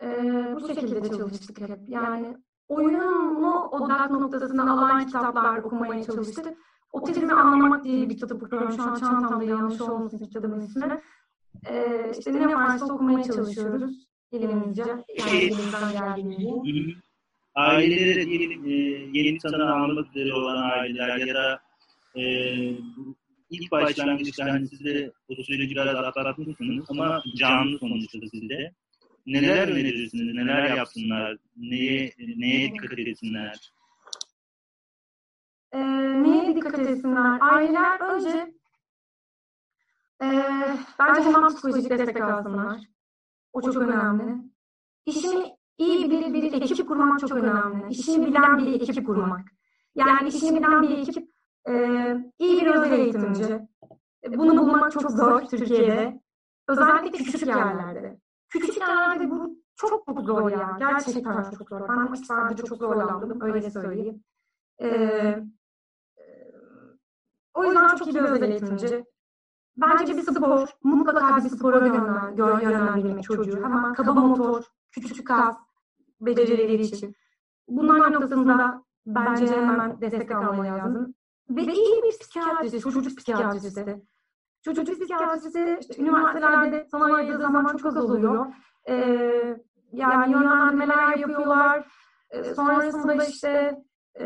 Ee, bu şekilde çalıştık hep. Yani oyunu odak noktasına alan kitaplar okumaya çalıştık. Otizmi anlamak diye bir kitap okuyorum. Şu an çantamda yanlış olmasın kitabın ismi. Ee, işte ne varsa okumaya çalışıyoruz elimizce. Yani elimizden geldiğince. Ailelere diyelim e, yeni tanı almak üzere olan aileler ya da e, ilk başlangıçta hani siz de o süreci biraz atlatmışsınız ama canlı sonuçta sizde neler önerirsiniz, neler yapsınlar, neye, neye dikkat etsinler? Ee, neye dikkat etsinler? Aileler önce e, bence hemen psikolojik destek alsınlar. O çok önemli. İşini iyi bir, bir ekip kurmak çok önemli. İşini bilen bir ekip kurmak. Yani işini bilen bir ekip e, iyi bir özel eğitimci. Bunu bulmak çok zor Türkiye'de. Özellikle küçük yerlerde. Küçük yerlerde bu çok çok zor ya. Gerçekten çok zor. Ben maçlarda çok zorlandım. Öyle söyleyeyim. Ee, o yüzden çok iyi bir özel eğitimci. Bence bir spor, mutlaka bir spora yönlen, yönlendirmek çocuğu. Hemen kaba motor, küçük kas becerileri için. Bunlar noktasında bence hemen destek almaya lazım. Ve iyi bir psikiyatrist, çocuk psikiyatristi. Çocuk psikiyatristi işte, üniversitelerde sanayide zaman çok az oluyor. Ee, yani yönlendirmeler yapıyorlar. Ee, sonrasında işte e,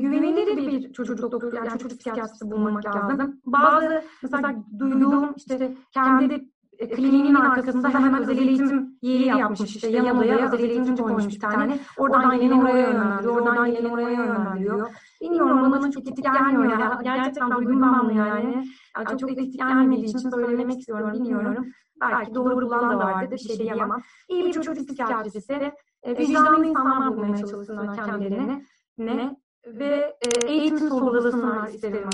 güvenilir bir çocuk doktoru, yani çocuk psikiyatristi bulmak lazım. Bazı mesela duyduğum işte kendi e, kliniğin arkasında hemen özel eğitim yeri yapmış işte yan odaya özel eğitimci koymuş bir tane. Oradan geleni oraya yönlendiriyor, oradan geleni oraya yönlendiriyor. Bilmiyorum bana çok etik gelmiyor ya. Gerçekten duydum ben bunu yani. yani çok etik gelmediği için söylemek istiyorum, bilmiyorum. Belki doğru bulan da vardır, bir şey diyemem. İyi bir çocuk psikiyatristi, e, vicdanlı insanlar bulmaya çalışsınlar kendilerine. Ne? Ve e, eğitim sorgulasınlar isterim.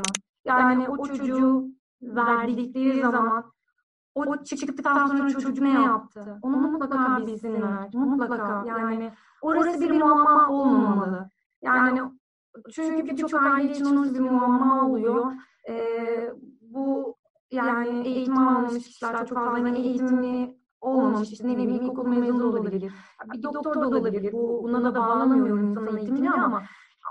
Yani o çocuğu verdikleri zaman o çıktıktan sonra çocuk ne yaptı? Onu mutlaka bilsinler. Mutlaka. Yani orası bir muamma olmamalı. Yani çünkü birçok aile için orası bir muamma oluyor. Ee, bu yani eğitim almamış kişiler çok fazla hani eğitimli olmamış işte ne bileyim ilkokul mezunu olabilir. Bir doktor da olabilir. Bu, buna da bağlamıyorum insan eğitimini ama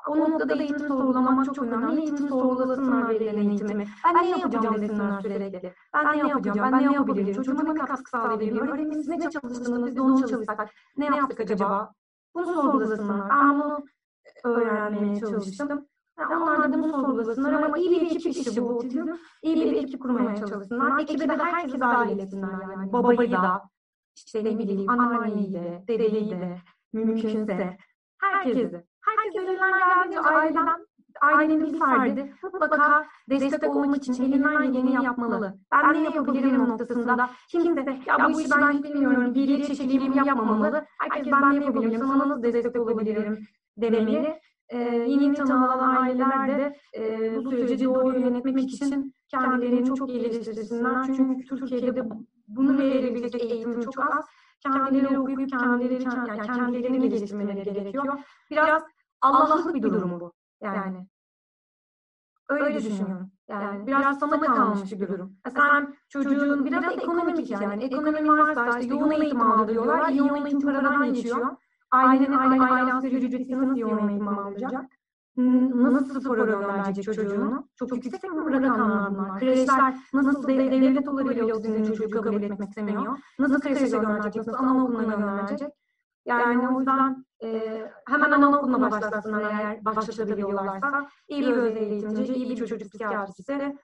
o noktada eğitimi sorgulamak çok önemli. Eğitimi sorgulasınlar verilen eğitimi. Ben ne yapacağım desinler sürekli. Ben ne yapacağım, ben ne yapabilirim, çocuğuma ne katkı sağlayabilirim, öğretmenimiz ne çalıştığını biz de onu çalışsak, ne yaptık acaba? Bunu sorgulasınlar. Ben bunu öğrenmeye çalıştım. Yani onlar da bunu sorgulasınlar ama iyi bir ekip işi bu otizm. İyi bir ekip kurmaya çalışsınlar. Ekibe de herkese dahil etsinler yani. Babayı da, işte ne bileyim anneanneyi de, dedeyi de, mümkünse. Herkesi. Herkes geldiğince aileden, ailenin bir ferdi mutlaka destek olmak için elinden geleni yapmalı. Ben ne yapabilirim noktasında kimse ya bu işi ben bilmiyorum, geriye çekileyim yapmamalı. Herkes ben ne yapabilirim, sana nasıl destek olabilirim demeli. Ee, yeni tanınan aileler de e, bu süreci doğru yönetmek için kendilerini çok geliştirsinler. Çünkü Türkiye'de bunu verebilecek eğitim çok az. Kendileri okuyup kendileri, kendilerini geliştirmeleri gerekiyor. Biraz Allah'lık bir durum bu. Yani. Öyle, Öyle düşünüyorum. Yani biraz sana kalmış bir durum. Sen çocuğun biraz da ekonomik yani. Ekonomi varsa işte yoğun eğitim aldı diyorlar. Yoğun eğitim paradan geçiyor. Ailenin aile aile asgari ücreti nasıl yoğun eğitim alacak? Nasıl spora gönderecek çocuğunu? Çok yüksek mi rakamlar bunlar? Kreşler nasıl devlet olabiliyor otizmli çocuğu kabul etmek istemiyor? Nasıl kreşe gönderecek? Nasıl anaokuluna gönderecek? Yani o yüzden e, hemen anaokuluna başlasınlar eğer başlatabiliyorlarsa. iyi bir özel eğitimci, iyi bir çocuk psikiyatristi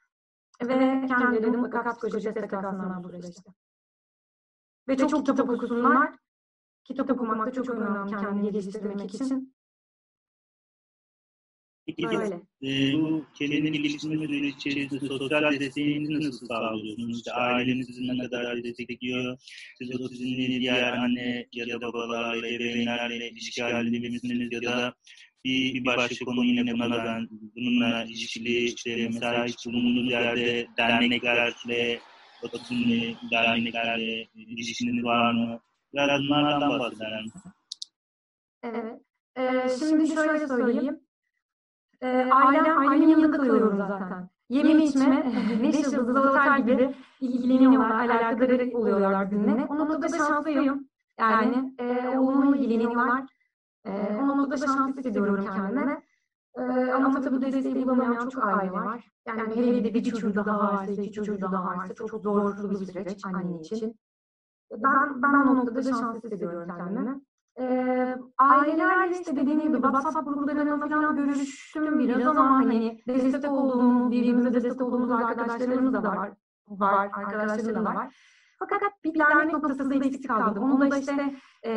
ve kendilerini mutlaka psikolojik destek alsınlar bu süreçte. Ve çok, çok kitap okusunlar. Kitap okumak da çok önemli kendini geliştirmek için. Peki e, bu kendini geliştirme süreci içerisinde sosyal desteğinizi nasıl sağlıyorsunuz? İşte aileniz ne kadar destekliyor? Siz otizmli diğer anne ya da babalarla, ebeveynlerle ilişki halinde misiniz? Ya da bir, bir başka konu yine buna ben bununla ilişkili işte mesela hiç bulunduğunuz yerde derneklerle otizmli derneklerle ilişkiniz var mı? Biraz bunlardan bahseder Evet. Ee, şimdi şöyle söyleyeyim. Ee, ailem, ailemin yanında kalıyorum zaten. Yeme içme, [LAUGHS] beş yıldızlı otel gibi ilgileniyorlar, alakadar oluyorlar benimle. O noktada şanslıyım. Yani e, oğlumla ilgileniyorlar. E, o noktada şans hissediyorum kendime. E, ama tabii bu desteği bulamayan çok aile var. Yani hele bir de bir çocuğu daha varsa, iki çocuğu daha varsa çok zorlu bir süreç anne için. Ben, ben o noktada şans hissediyorum kendime. Ailelerle işte dediğim gibi WhatsApp gruplarında falan görüştüm biraz ama hani destek olduğumuz, birbirimize destek olduğumuz arkadaşlarımız da var. Var, arkadaşlarım da var. Fakat bir dernek noktasında eksik kaldım. Onu da işte e,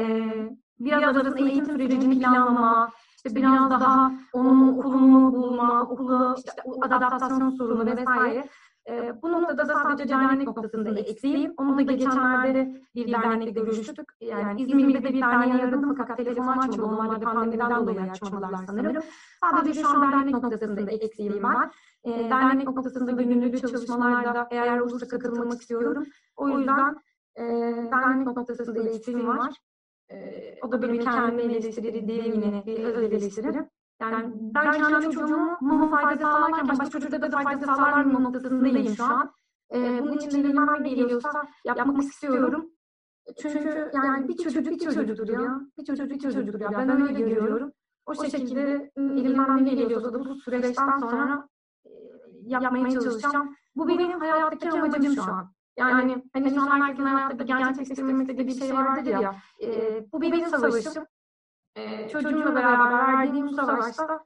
biraz arasında eğitim sürecini planlama, işte biraz daha onun okulunu bulma, okulu, işte adaptasyon sorunu vesaire e, bu noktada sadece dernek noktasında eksiğim. Onu da geçenlerde bir dernekle görüştük. Yani İzmir'de bir derneğe aradım fakat telefon açmadı. Onlar da pandemiden dolayı açmadılar sanırım. Sadece şu an dernek noktasında eksiğim var. E, dernek noktasında gönüllü çalışmalarda eğer olursa katılmak istiyorum. O yüzden e, dernek noktasında eksiğim var. Ee, o da benim kendimi eleştiri diye yine bir öz eleştiri. Yani ben kendi çocuğumu mama fayda sağlarken başka çocuklara da fayda sağlar mı noktasındayım şu an. Ee, bunun için elimden geliyorsa yapmak istiyorum. Çünkü yani bir çocuk bir çocuktur ya. Bir çocuk bir çocuktur ya. Ben öyle görüyorum. O şekilde elimden ne geliyorsa da bu süreçten sonra e, yapmaya çalışacağım. Bu benim hayattaki amacım şu an. Yani hani şu an herkesin hayatta gerçekleştirmek istediği bir şey vardır ya. E, bu benim savaşım. E, çocuğumla beraber verdiğim savaşta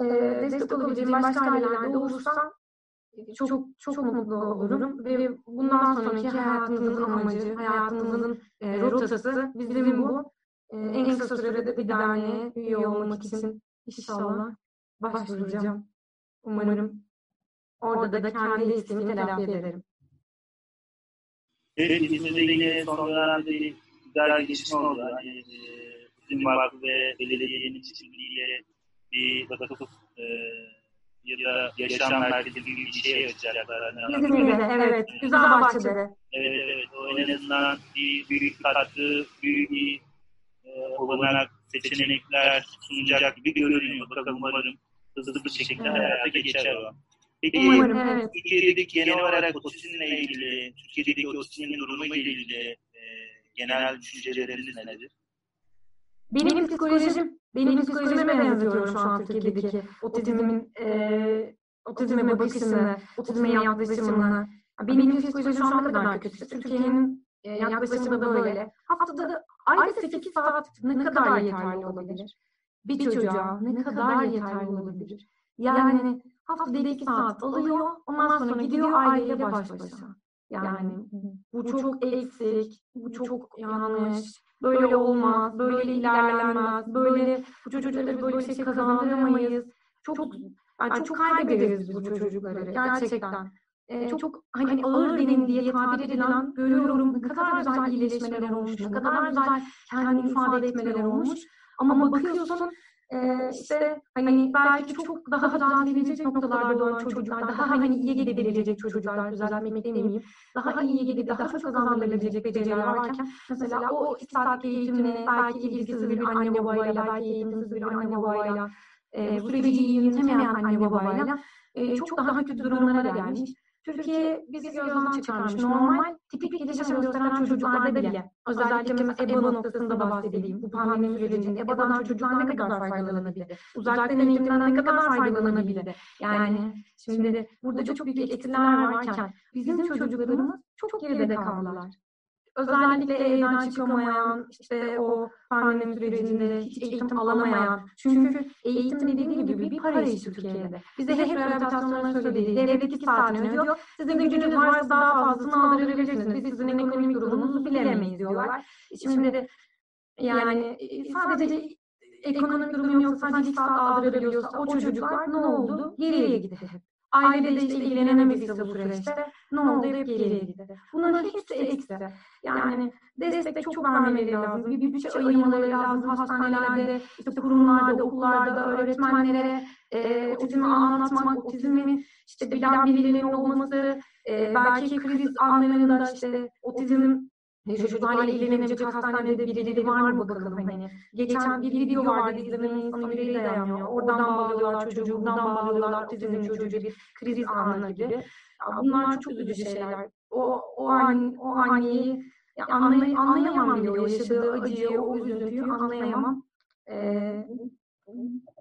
e, destek olabileceğim başka ailelerde olursa çok çok mutlu olurum ve bundan sonraki hayatımızın amacı, hayatımızın e, rotası bizim bu. E, en kısa sürede bir derneğe üye olmak için inşallah başvuracağım. Umarım orada da kendi ismimi telafi ederim. Evet, İzmir'de yine son dönemde bir güzel gelişme oldu. Yani, e, bizim vakfı ve belediyenin işbirliğiyle bir vakıf e, ya da yaşam merkezi gibi bir şey yapacaklar. Yani, İzmir'de, evet. Güzel bahçede. Evet, evet. O en azından bir büyük katkı, büyük bir e, olanak, seçenekler sunacak gibi görünüyor. Bakalım umarım hızlı bir şekilde evet. hayata geçer o. Peki, Umarım, evet. Türkiye'deki genel olarak otizmle ilgili, Türkiye'deki otizmin durumu ile ilgili e, genel düşünceleriniz nedir? Benim psikolojim, benim psikolojime benziyorum şu an Türkiye'deki otizmin, e, otizme bakışını, otizme yaklaşımını. Benim psikolojim şu an ne kadar kötü. Türkiye'nin e, yaklaşımı da böyle. Haftada ayda 8 saat ne kadar yeterli olabilir? Bir çocuğa ne kadar yeterli olabilir? Yani haftada 2 saat alıyor, ondan sonra gidiyor aileyle baş başa. Yani bu çok eksik, bu çok yanlış, böyle olmaz, böyle ilerlenmez, böyle bu çocuklara böyle bir şey kazandıramayız. Çok yani çok kaybederiz bu çocukları gerçekten. Ee, çok hani ağır benim diye tabir edilen görüyorum ne kadar güzel iyileşmeler olmuş, ne kadar güzel kendini ifade etmeler olmuş. Ama bakıyorsun ee, işte hani belki çok daha düzeltilecek noktalarda olan çocuklar, daha hani iyiye gidebilecek çocuklar, düzeltmek demeyeyim, daha iyiye gidip daha çok kazanılabilecek beceriler varken mesela o iki saat eğitimle belki ilgisiz bir anne babayla, belki eğitimsiz bir anne babayla, e, süreci iyi yönetemeyen anne babayla e, çok daha kötü durumlara gelmiş. Türkiye bizi gözden çıkarmış. Normal tipik gelişim gösteren çocuklarda bile özellikle mesela EBA noktasında da bahsedeyim. Bu pandemi sürecinde EBA'dan çocuklar ne kadar faydalanabilir? Uzaktan eğitimden ne kadar faydalanabilir? Yani şimdi burada çok büyük eksiler varken bizim çocuklarımız çok geride kaldılar. Özellikle evden çıkamayan, işte o pandemi sürecinde hiç eğitim alamayan. Çünkü eğitim dediğim gibi bir para işi Türkiye'de. Bize hep rehabilitasyonları söyledi. Devlet iki saatini ödüyor. Sizin gücünüz varsa daha fazlasını aldırabilirsiniz. Biz sizin ekonomik durumunuzu bilemeyiz diyorlar. Şimdi de yani sadece ekonomik durumu yoksa sadece saat aldırabiliyorsa o çocuklar ne oldu? Geriye gitti hep. Aile de işte ilgilenemediyse bu süreçte ne oldu hep geriye gitti. Bunların hepsi eksi. Yani destek çok vermeleri lazım. Bir bütçe ayırmaları lazım. Hastanelerde, işte kurumlarda, okullarda, öğretmenlere e, otizmi anlatmak, otizmin işte bilen birilerinin olması, e, belki kriz anlarında işte otizm çocuklarla ilgilenecek hastanede birileri var mı bakalım hani. Geçen bir video vardı izlemenin insanı yüreği dayanmıyor. Oradan bağlıyorlar çocuğu, buradan bağlıyorlar otizmli çocuğu bir kriz anına gibi. Bunlar çok üzücü şeyler. O, o, an, o anneyi ya anlay anlayamam bile o yaşadığı acıyı, o üzüntüyü anlayamam. Ee,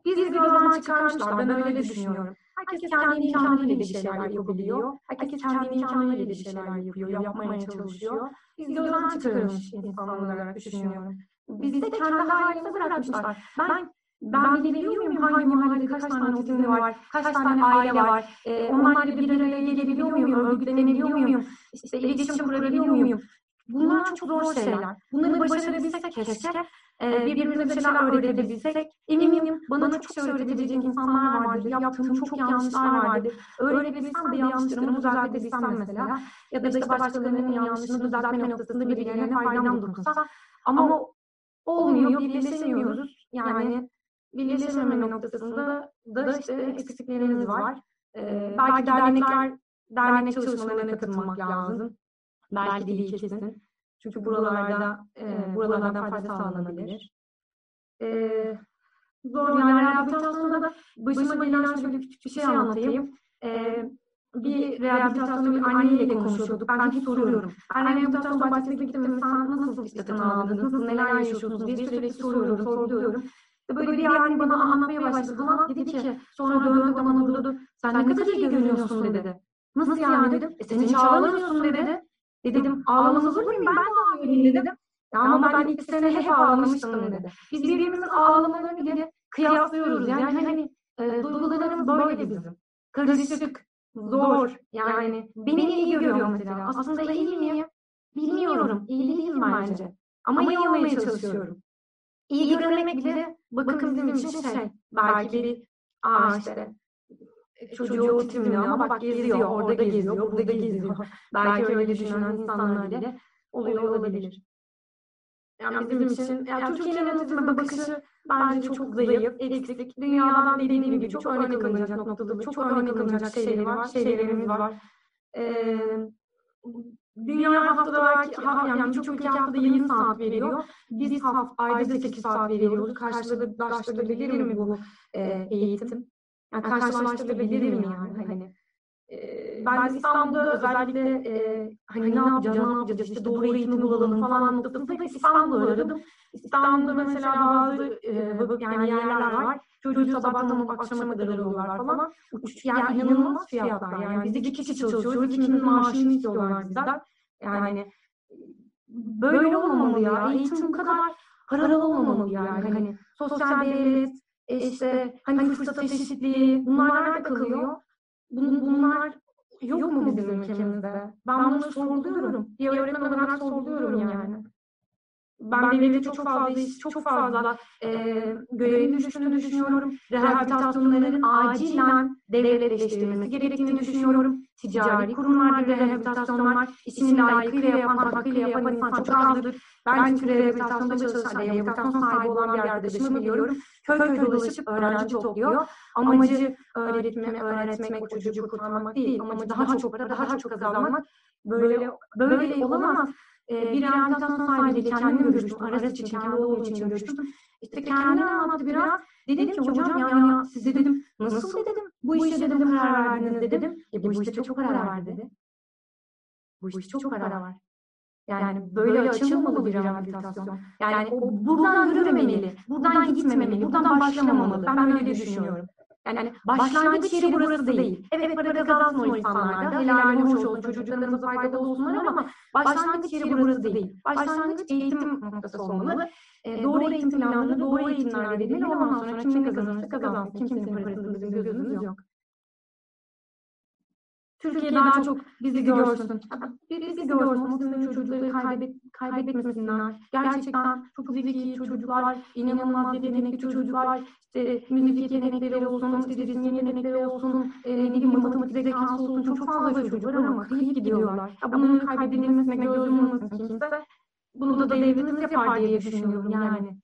biz gözden çıkarmışlar. Ben öyle düşünüyorum. Herkes kendi imkanıyla bir şeyler yapabiliyor. Herkes kendi imkanıyla bir şeyler yapıyor, yapmaya çalışıyor. Biz gözden çıkarılmış insanlar olarak düşünüyorum. Bizi de kendi halimize bırakmışlar. Ben ben bilebiliyor muyum hangi mahallede kaç tane otizmli var, kaç tane aile var, e, onlarla bir araya gelebiliyor muyum, örgütlenebiliyor muyum, işte iletişim kurabiliyor muyum? Bunlar çok zor şeyler. Bunları başarabilsek keşke, e, birbirimize bir şeyler öğretebilsek, eminim bana çok şey öğretebilecek insanlar vardır, yaptığım çok yanlışlar vardır. Öğrenebilsem de yanlışlarımı düzeltebilsem mesela, ya da işte başkalarının yanlışını düzeltme noktasında birilerine faydam dokunsa. Ama olmuyor, birleşemiyoruz. Yani birleşememe noktasında da işte eksiklerimiz var. Ee, belki dernekler, dernek çalışmalarına katılmak lazım. Belki değil kesin. Çünkü buralarda e, buralardan fayda sağlanabilir. E, zor yani rehabilitasyonda başıma gelen şöyle küçük bir şey anlatayım. E, bir rehabilitasyonda bir anneyle konuşuyorduk. Ben hep soruyorum. Ben rehabilitasyon başlıkta gittim. Sen nasıl işte tanımladınız? Nasıl neler yaşıyorsunuz diye sürekli soruyorum, soruyorum. Böyle bir anne bana anlatmaya başladı falan. Dedi ki sonra döndü bana vurdu. Sen ne kadar iyi görünüyorsun dedi. Nasıl yani dedim. E sen hiç ağlamıyorsun dedi. E dedim ağlamaz olur muyum ben de ağlıyorum dedim. Ya ama ben iki sene hep ağlamıştım dedi. Biz birbirimizin ağlamalarını bile kıyaslıyoruz. Yani hani e, duygularımız böyle bizim. Karışık, zor. Yani beni iyi görüyor mesela. Aslında iyi miyim? Bilmiyorum. İyi değilim bence. Ama iyi olmaya çalışıyorum. İyi görünmek bile bakın bizim için şey. Belki bir işte çocuğu otimli ama bak geziyor, orada geziyor, burada geziyor. [LAUGHS] Belki öyle düşünen insanlar bile oluyor olabilir. Yani bizim için, yani Türkiye'nin otizme bakışı bence çok zayıf, eksik. Dünyadan dediğim gibi çok örnek alınacak noktada, çok örnek alınacak şeyleri var, şeylerimiz var. Ee, Dünya haftada belki, ha, yani birçok ülke haftada 20 saat veriyor. Biz haft, ayda 8 saat veriyoruz. Karşılaştırılabilir mi bu e, eğitim? Yani karşılaştırılabilir mi yani? Hani, e, ben İstanbul'da özellikle e, hani ne yapacağız, ne yapacağız, işte doğru eğitimi bulalım falan noktasında İstanbul'u aradım. İstanbul'da mesela bazı e, yani yerler var. Çocuğu sabahtan akşama kadar alıyorlar falan. Uç, yani inanılmaz fiyatlar. Yani biz iki kişi çalışıyoruz. Kiminin maaşını istiyorlar bizden. Yani böyle olmamalı ya. Eğitim bu kadar paralı olmamalı yani. Hani sosyal devlet, işte hani fırsat eşitliği bunlar nerede kalıyor? Bun, bunlar yok mu bizim ülkemizde? Ben bunu sorguluyorum. Bir öğretmen olarak sorguluyorum yani ben devlete çok fazla çok fazla e, görevin düştüğünü düşünüyorum. Rehabilitasyonların acilen devletleştirilmesi gerektiğini düşünüyorum. Ticari kurumlarda rehabilitasyonlar işini layıkıyla yapan, hakkıyla yapan insan çok azdır. Ben çünkü rehabilitasyonda çalışan, rehabilitasyon sahibi olan bir arkadaşımı biliyorum. Köy köy dolaşıp öğrenci topluyor. Amacı öğretme, öğretmek, o çocuğu kurtarmak değil. Amacı daha çok para, daha çok kazanmak. Böyle böyle olamaz e, bir rehabilitasyon sahibiyle kendimi görüştüm. Aras için, kendi oğlum için görüştüm. İşte kendini anlattı biraz. Dedim ki hocam yani size dedim nasıl dedim bu işe dedim karar verdiniz dedim. E bu işte çok karar verdi dedi. Bu işte çok karar var. Yani böyle açılmamalı bir rehabilitasyon. Yani o buradan yürümemeli, buradan gitmemeli, buradan başlamamalı. Ben böyle düşünüyorum. Yani, yani başlangıç yeri burası değil. Evet para kazansın o insanlar da. Helal hoş olsun, çocuklarımıza faydalı olsunlar ama başlangıç yeri burası değil. Başlangıç eğitim noktası olmalı. E, doğru eğitim planları, doğru eğitimler verilmeli. Ondan sonra kim ne kazanırsa kazansın. Kimsenin parasını bizim gözümüz yok. Türkiye daha çok bizi görsün. Bizi görsün. Muslim çocukları kaybet, kaybetmesinler. Gerçekten çok zeki çocuklar, inanılmaz yetenekli çocuklar, işte müzik yetenekleri olsun, işte resim yetenekleri olsun, e, ne bileyim matematik zekası olsun. Çok fazla çocuk var ama kıyıp gidiyorlar. Ya bunun kaybedilmesine göz yummasın kimse. Bunu da devletimiz yapar diye düşünüyorum yani.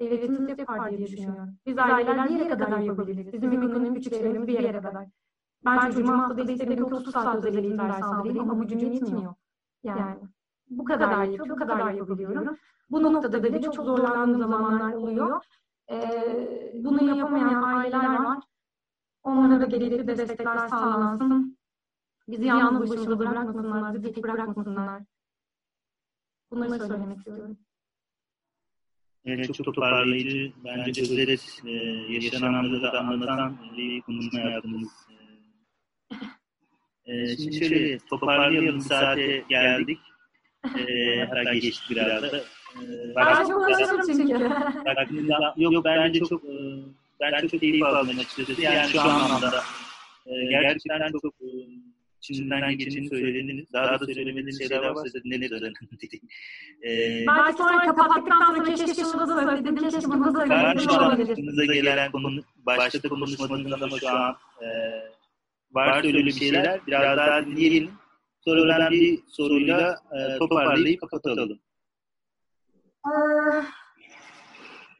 Devletimiz yapar diye düşünüyorum. Biz aileler bir yere kadar yapabiliriz. Bizim ekonomik güçlerimiz bir yere kadar. Ben, ben çocuğuma haftada istedim ki 30 saat özel eğitim ders aldırayım ama gücüm yetmiyor. Yani, yani bu kadar yapıyor, bu kadar yapabiliyorum. Bu noktada bile çok zorlandığım zamanlar oluyor. Ee, bunu yapamayan aileler var. Onlara da gerekli destekler sağlansın. Bizi yalnız başımıza bırakmasınlar, bizi tek bırakmasınlar. Bunları söylemek istiyorum. Evet, çok toparlayıcı, bence özet e, yaşananları da anlatan bir konuşma yaptınız. Ee, şimdi şöyle toparlayalım saate geldik. Ee, [LAUGHS] hatta geçti biraz da. Ee, ben çok konuşurum çünkü. Aklımda, yok bence çok e, ben çok keyif aldım açıkçası. Yani şu anlamda e, gerçekten çok e, içinden geçeni söylediniz. Daha da söylemediğiniz şeyler varsa ararım [LAUGHS] dedik. Ee, Belki sonra kapattıktan sonra keşke şunu da söyledim, keşke bunu da söyledim. Ben şu an aklınıza gelen konu, başta konuşmadığınız ama şu an e, varsa öyle bir şeyler biraz daha dinleyelim. Sonra ben bir soruyla e, toparlayıp kapatalım. Ee,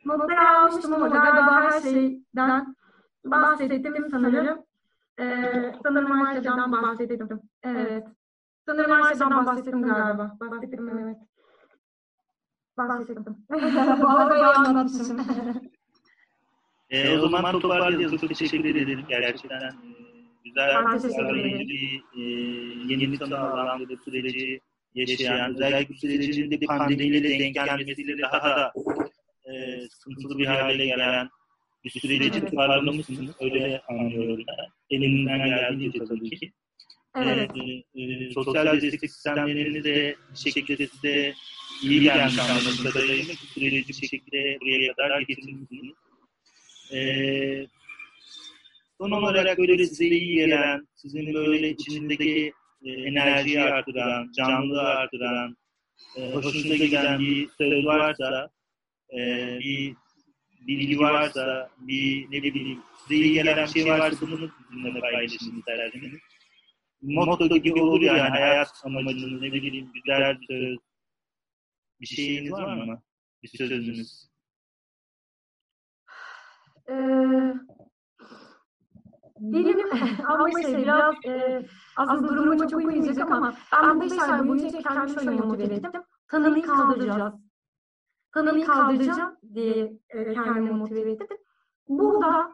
notları almıştım ama galiba her şeyden bahsettim sanırım. Ee, sanırım her şeyden bahsettim. Evet. Sanırım her şeyden bahsettim galiba. Bahsettim evet. Şaşırdım. Bayağı anlatmışım. E, o zaman toparlayalım. Çok teşekkür ederim. Gerçekten e, güzel, bir e, yenilik sağlanan bu süreci yaşayan, özellikle sürecin de pandemiyle denk gelmesiyle daha da e, sıkıntılı bir hale gelen bir süreci Evet. toparlamışsınız. Öyle anlıyorum ben. Elimden geldiğince tabii ki. Evet. E, e, sosyal destek sistemleriniz de bir şekilde size iyi gelmiş anladığım kadarıyla süreci bir şekilde buraya kadar getirmişsiniz. E, son olarak böyle size iyi gelen, sizin böyle içinizdeki e, enerjiyi artıran, canlılığı artıran, e, hoşunuza giden bir söz varsa, e, bir bilgi varsa, bir ne bileyim size iyi gelen bir şey varsa bunu bizimle paylaşın isterseniz. Motto gibi olur yani hayat amacınız ne bileyim güzel bir söz. Bir şeyiniz var mı? Bir sözünüz. Ee, benim [LAUGHS] ama şey biraz e, aslında duruma çok uymayacak ama ben bu beş ay boyunca kendimi şöyle motive ettim. Tanıyı kaldıracağız. Tanıyı kaldıracağım diye e, kendimi motive ettim. Burada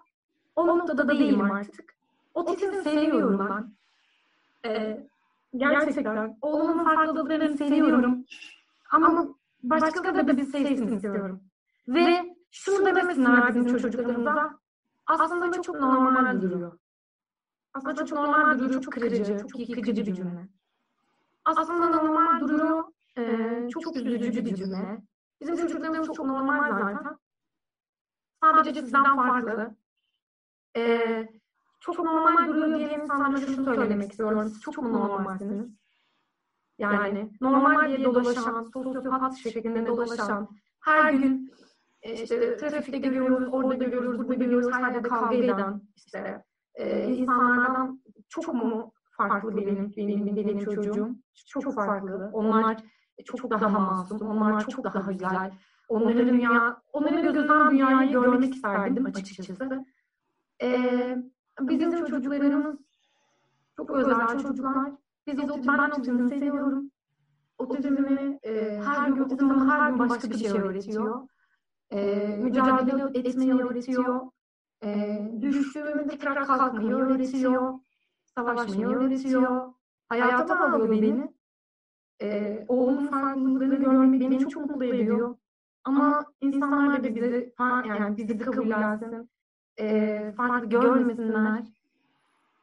o noktada değilim artık. Otizmi seviyorum ben. Ee, gerçekten. Oğlumun farklılıklarını seviyorum. Ama başka da bir sevsin istiyorum. Ve şunu demesinler bizim çocuklarımıza. Aslında çok normal duruyor. Aslında çok normal duruyor, çok kırıcı, çok yıkıcı bir cümle. Aslında normal duruyor, e, çok üzücü bir cümle. Bizim çocuklarımız çok normal zaten. Sadece sizden farklı. E, çok normal duruyor diye insanlara şunu söylemek istiyorum. Siz çok mu normalsiniz? Yani normal diye dolaşan, sosyopat şeklinde dolaşan, her gün e, işte trafikte görüyoruz, orada görüyoruz, burada görüyoruz, her yerde kavga eden işte e, insanlardan çok mu farklı benim, benim, benim çocuğum? Çok farklı. Onlar çok daha masum, onlar çok daha güzel. Onların dünya, onların gözünden dünyayı görmek isterdim açıkçası. Ee, bizim çocuklarımız çok özel çocuklar. Biz ben otizmi seviyorum. Otizmi e, her gün otizm her gün başka bir şey öğretiyor. E, mücadele etmeyi öğretiyor. E, düştüğümde tekrar kalkmayı öğretiyor. Savaşmayı öğretiyor. Hayata bağlıyor beni. E, oğlumun farklılıklarını görmek beni çok mutlu ediyor. Ama insanlar da bizi, yani bizi kabullensin. E, farklı görmesinler.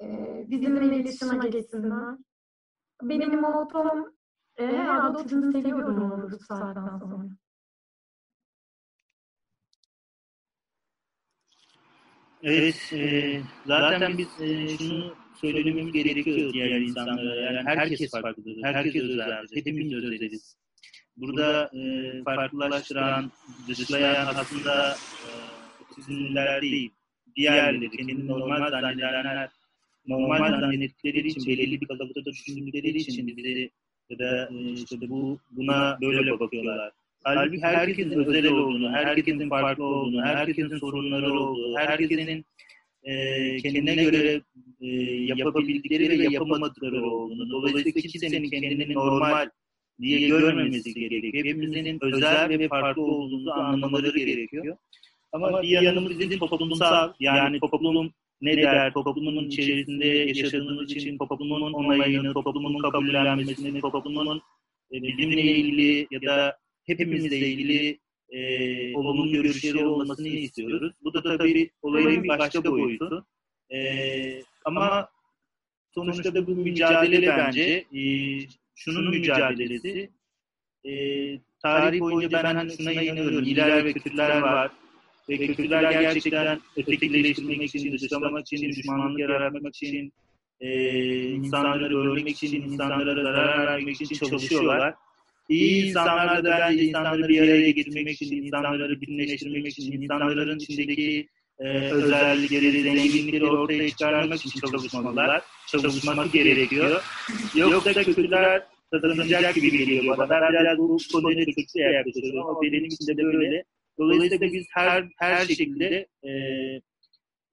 E, bizimle iletişime geçsinler. Benim mottom e, herhalde otizmi seviyorum bu saatten sonra. Evet, e, zaten biz e, şunu söylememiz gerekiyor diğer insanlara. Yani herkes farklıdır, herkes özeldir, hepimiz özeliz. Burada e, farklılaştıran, dışlayan aslında e, otizmliler değil, diğerleri, kendini normal zannedenler, normal zannettikleri için, belirli bir kalıpta düşündükleri için bizi ya da e, işte bu buna böyle bakıyorlar. Halbuki herkesin özel olduğunu, herkesin farklı olduğunu, herkesin sorunları olduğu, herkesin e, kendine göre e, yapabildikleri ve yapamadıkları olduğunu, dolayısıyla kimsenin kendini normal diye görmemesi gerekiyor. Hepimizin özel ve farklı olduğumuzu anlamaları gerekiyor. Ama bir yanımız bizim toplumsal, yani toplum ne der, toplumun içerisinde yaşadığımız için toplumun onayını, toplumun kabullenmesini, toplumun e, bizimle ilgili ya da hepimizle ilgili e, olumlu görüşleri olmasını istiyoruz. Bu da tabii olayın bir başka boyutu. E, ama sonuçta da bu mücadele bence e, şunun mücadelesi e, tarih boyunca ben hani şuna inanıyorum. İyiler ve kötüler var. Ve kötüler gerçekten ötekileştirmek için, dışlamak için, düşmanlık yaratmak için, e, insanları bölmek için, insanlara zarar vermek için çalışıyorlar. İyi insanlar da bence insanları bir araya getirmek için, insanları bütünleştirmek için, insanların içindeki e, özellikleri, zenginlikleri ortaya çıkarmak için çalışmalılar. Çalışması gerekiyor. Yoksa kötüler kazanacak gibi geliyor bana. Ben biraz bu konuya kötü yaklaşıyorum ama benim için de böyle. Dolayısıyla biz her her şekilde e,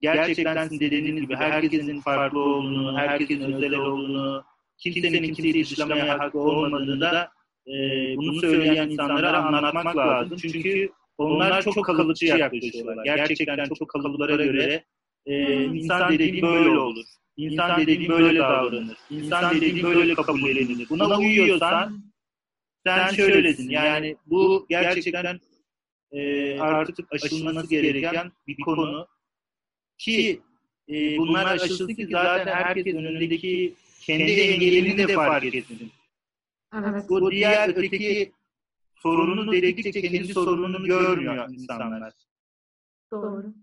gerçekten sizin dediğiniz gibi herkesin farklı olduğunu, herkesin özel olduğunu, kimsenin kimseyi dışlamaya hakkı olmadığını da e, bunu söyleyen insanlara anlatmak lazım. Çünkü onlar çok kalıpçı yaklaşıyorlar. Gerçekten çok kalıplara göre e, insan dediğin böyle olur. İnsan dediğin böyle davranır. İnsan dediğin böyle kabullenir. Buna uyuyorsan sen şöylesin. Yani bu gerçekten e, artık aşılması gereken bir konu. Ki e, bunlar aşılsın ki zaten herkes önündeki kendi engelini de fark etsin. Evet. Bu diğer öteki sorununu dedikçe kendi sorununu görmüyor insanlar. Doğru.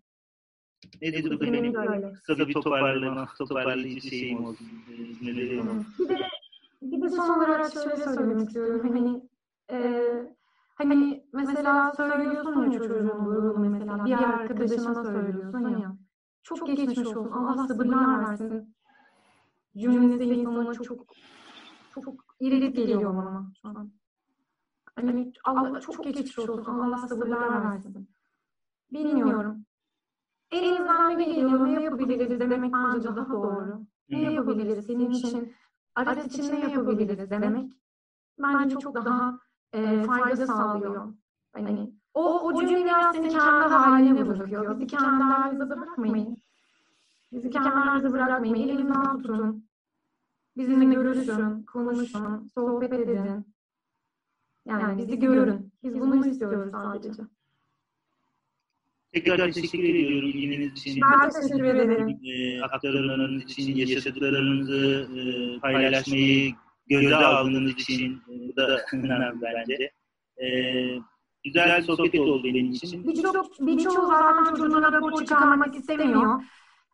Nedir bu Benim benim de öyle. kısa bir toparlama, toparlayıcı şeyim e, olsun. Bir de, bir de son olarak şöyle söylemek istiyorum. Hani e, hani mesela söylüyorsun ya çocuğun durumunu mesela bir arkadaşına söylüyorsun ya çok geçmiş olsun Allah sabırlar versin cümlesi insana çok çok ileri geliyor bana şu an. Hani Allah çok geçmiş olsun Allah sabırlar versin. Bilmiyorum. Elimizden ne geliyor, ne yapabiliriz demek bence daha doğru. Ne yapabiliriz senin için, araç için ne yapabiliriz demek bence çok daha e, fayda sağlıyor. Hani o, o cümle biraz seni kendi haline bırakıyor. Bizi kendi halimize bırakmayın. Bizi kendi halimize bırakmayın. Elimden tutun. Bizimle görüşün, konuşun, sohbet edin. Yani bizi görün. Biz bunu istiyoruz sadece. Tekrar teşekkür ediyorum ilginiz için. Ben teşekkür ederim. e, aktarımlarınız için, yaşadıklarınızı e, paylaşmayı göze aldığınız için e, bu da [LAUGHS] önemli bence. E, güzel sohbet oldu benim için. Birçok birçoğu zaten çocuğuna rapor çıkarmak istemiyor.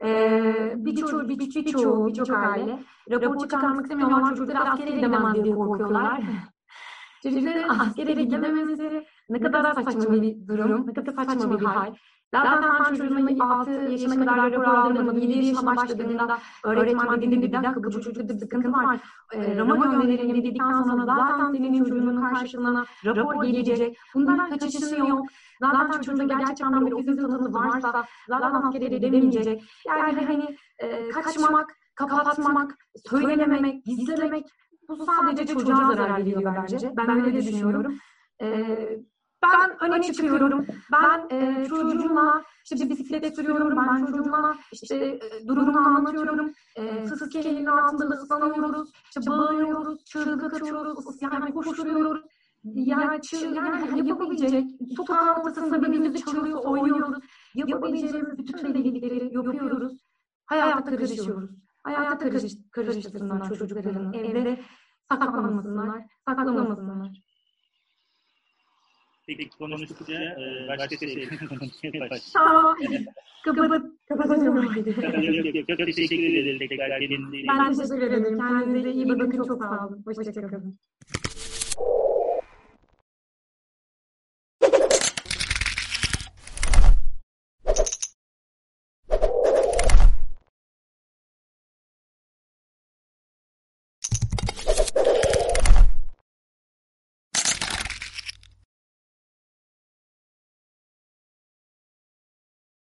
Ee, birçoğu bir, birçoğu birçok aile rapor çıkarmak istemiyor ama çocuklar askere gidemez diye korkuyorlar. Çocukların askere gidememesi ne kadar saçma bir durum, ne kadar saçma bir hal. Zaten sen çocuğuna 6 yaşına kadar rapor aldırmadın, 7 yaşına başladığında öğretmen dediğinde bir dakika bu çocukta bir sıkıntı var. Ee, Rama gönderelim dedikten sonra zaten senin çocuğunun karşılığına rapor gelecek. Bundan kaçışın yok. Zaten çocuğunda gerçekten bir otizm tanısı varsa zaten askere gidemeyecek. Yani hani e, kaçmak, kapatmak, söylememek, gizlemek bu sadece çocuğa zarar veriyor bence. Ben öyle düşünüyorum. E, ben öne çıkıyorum. Ben e, çocuğumla işte bisiklet sürüyorum. Ben çocuğumla işte e, durumunu anlatıyorum. E, fıskiye elinin altında ıslanıyoruz. İşte bağırıyoruz, çığlık atıyoruz, yani koşturuyoruz. Yani, çığ, yani yapabilecek, sokağın ortasında birbirimizi çalıyor, oynuyoruz. Yapabileceğimiz bütün delilikleri yapıyoruz. Hayata karışıyoruz. Hayata karış, karıştırsınlar çocuklarını. Evde saklanmasınlar, saklamasınlar. Peki konuştukça e, başka şey [LAUGHS] konuşmaya [LAUGHS] başlayalım. Tamam. Kapat, kapatacağım. Çok teşekkür ederim tekrar. Kendinize iyi bakın. Ben teşekkür ederim. Kendinize iyi bakın. Çok sağ olun. Hoşçakalın.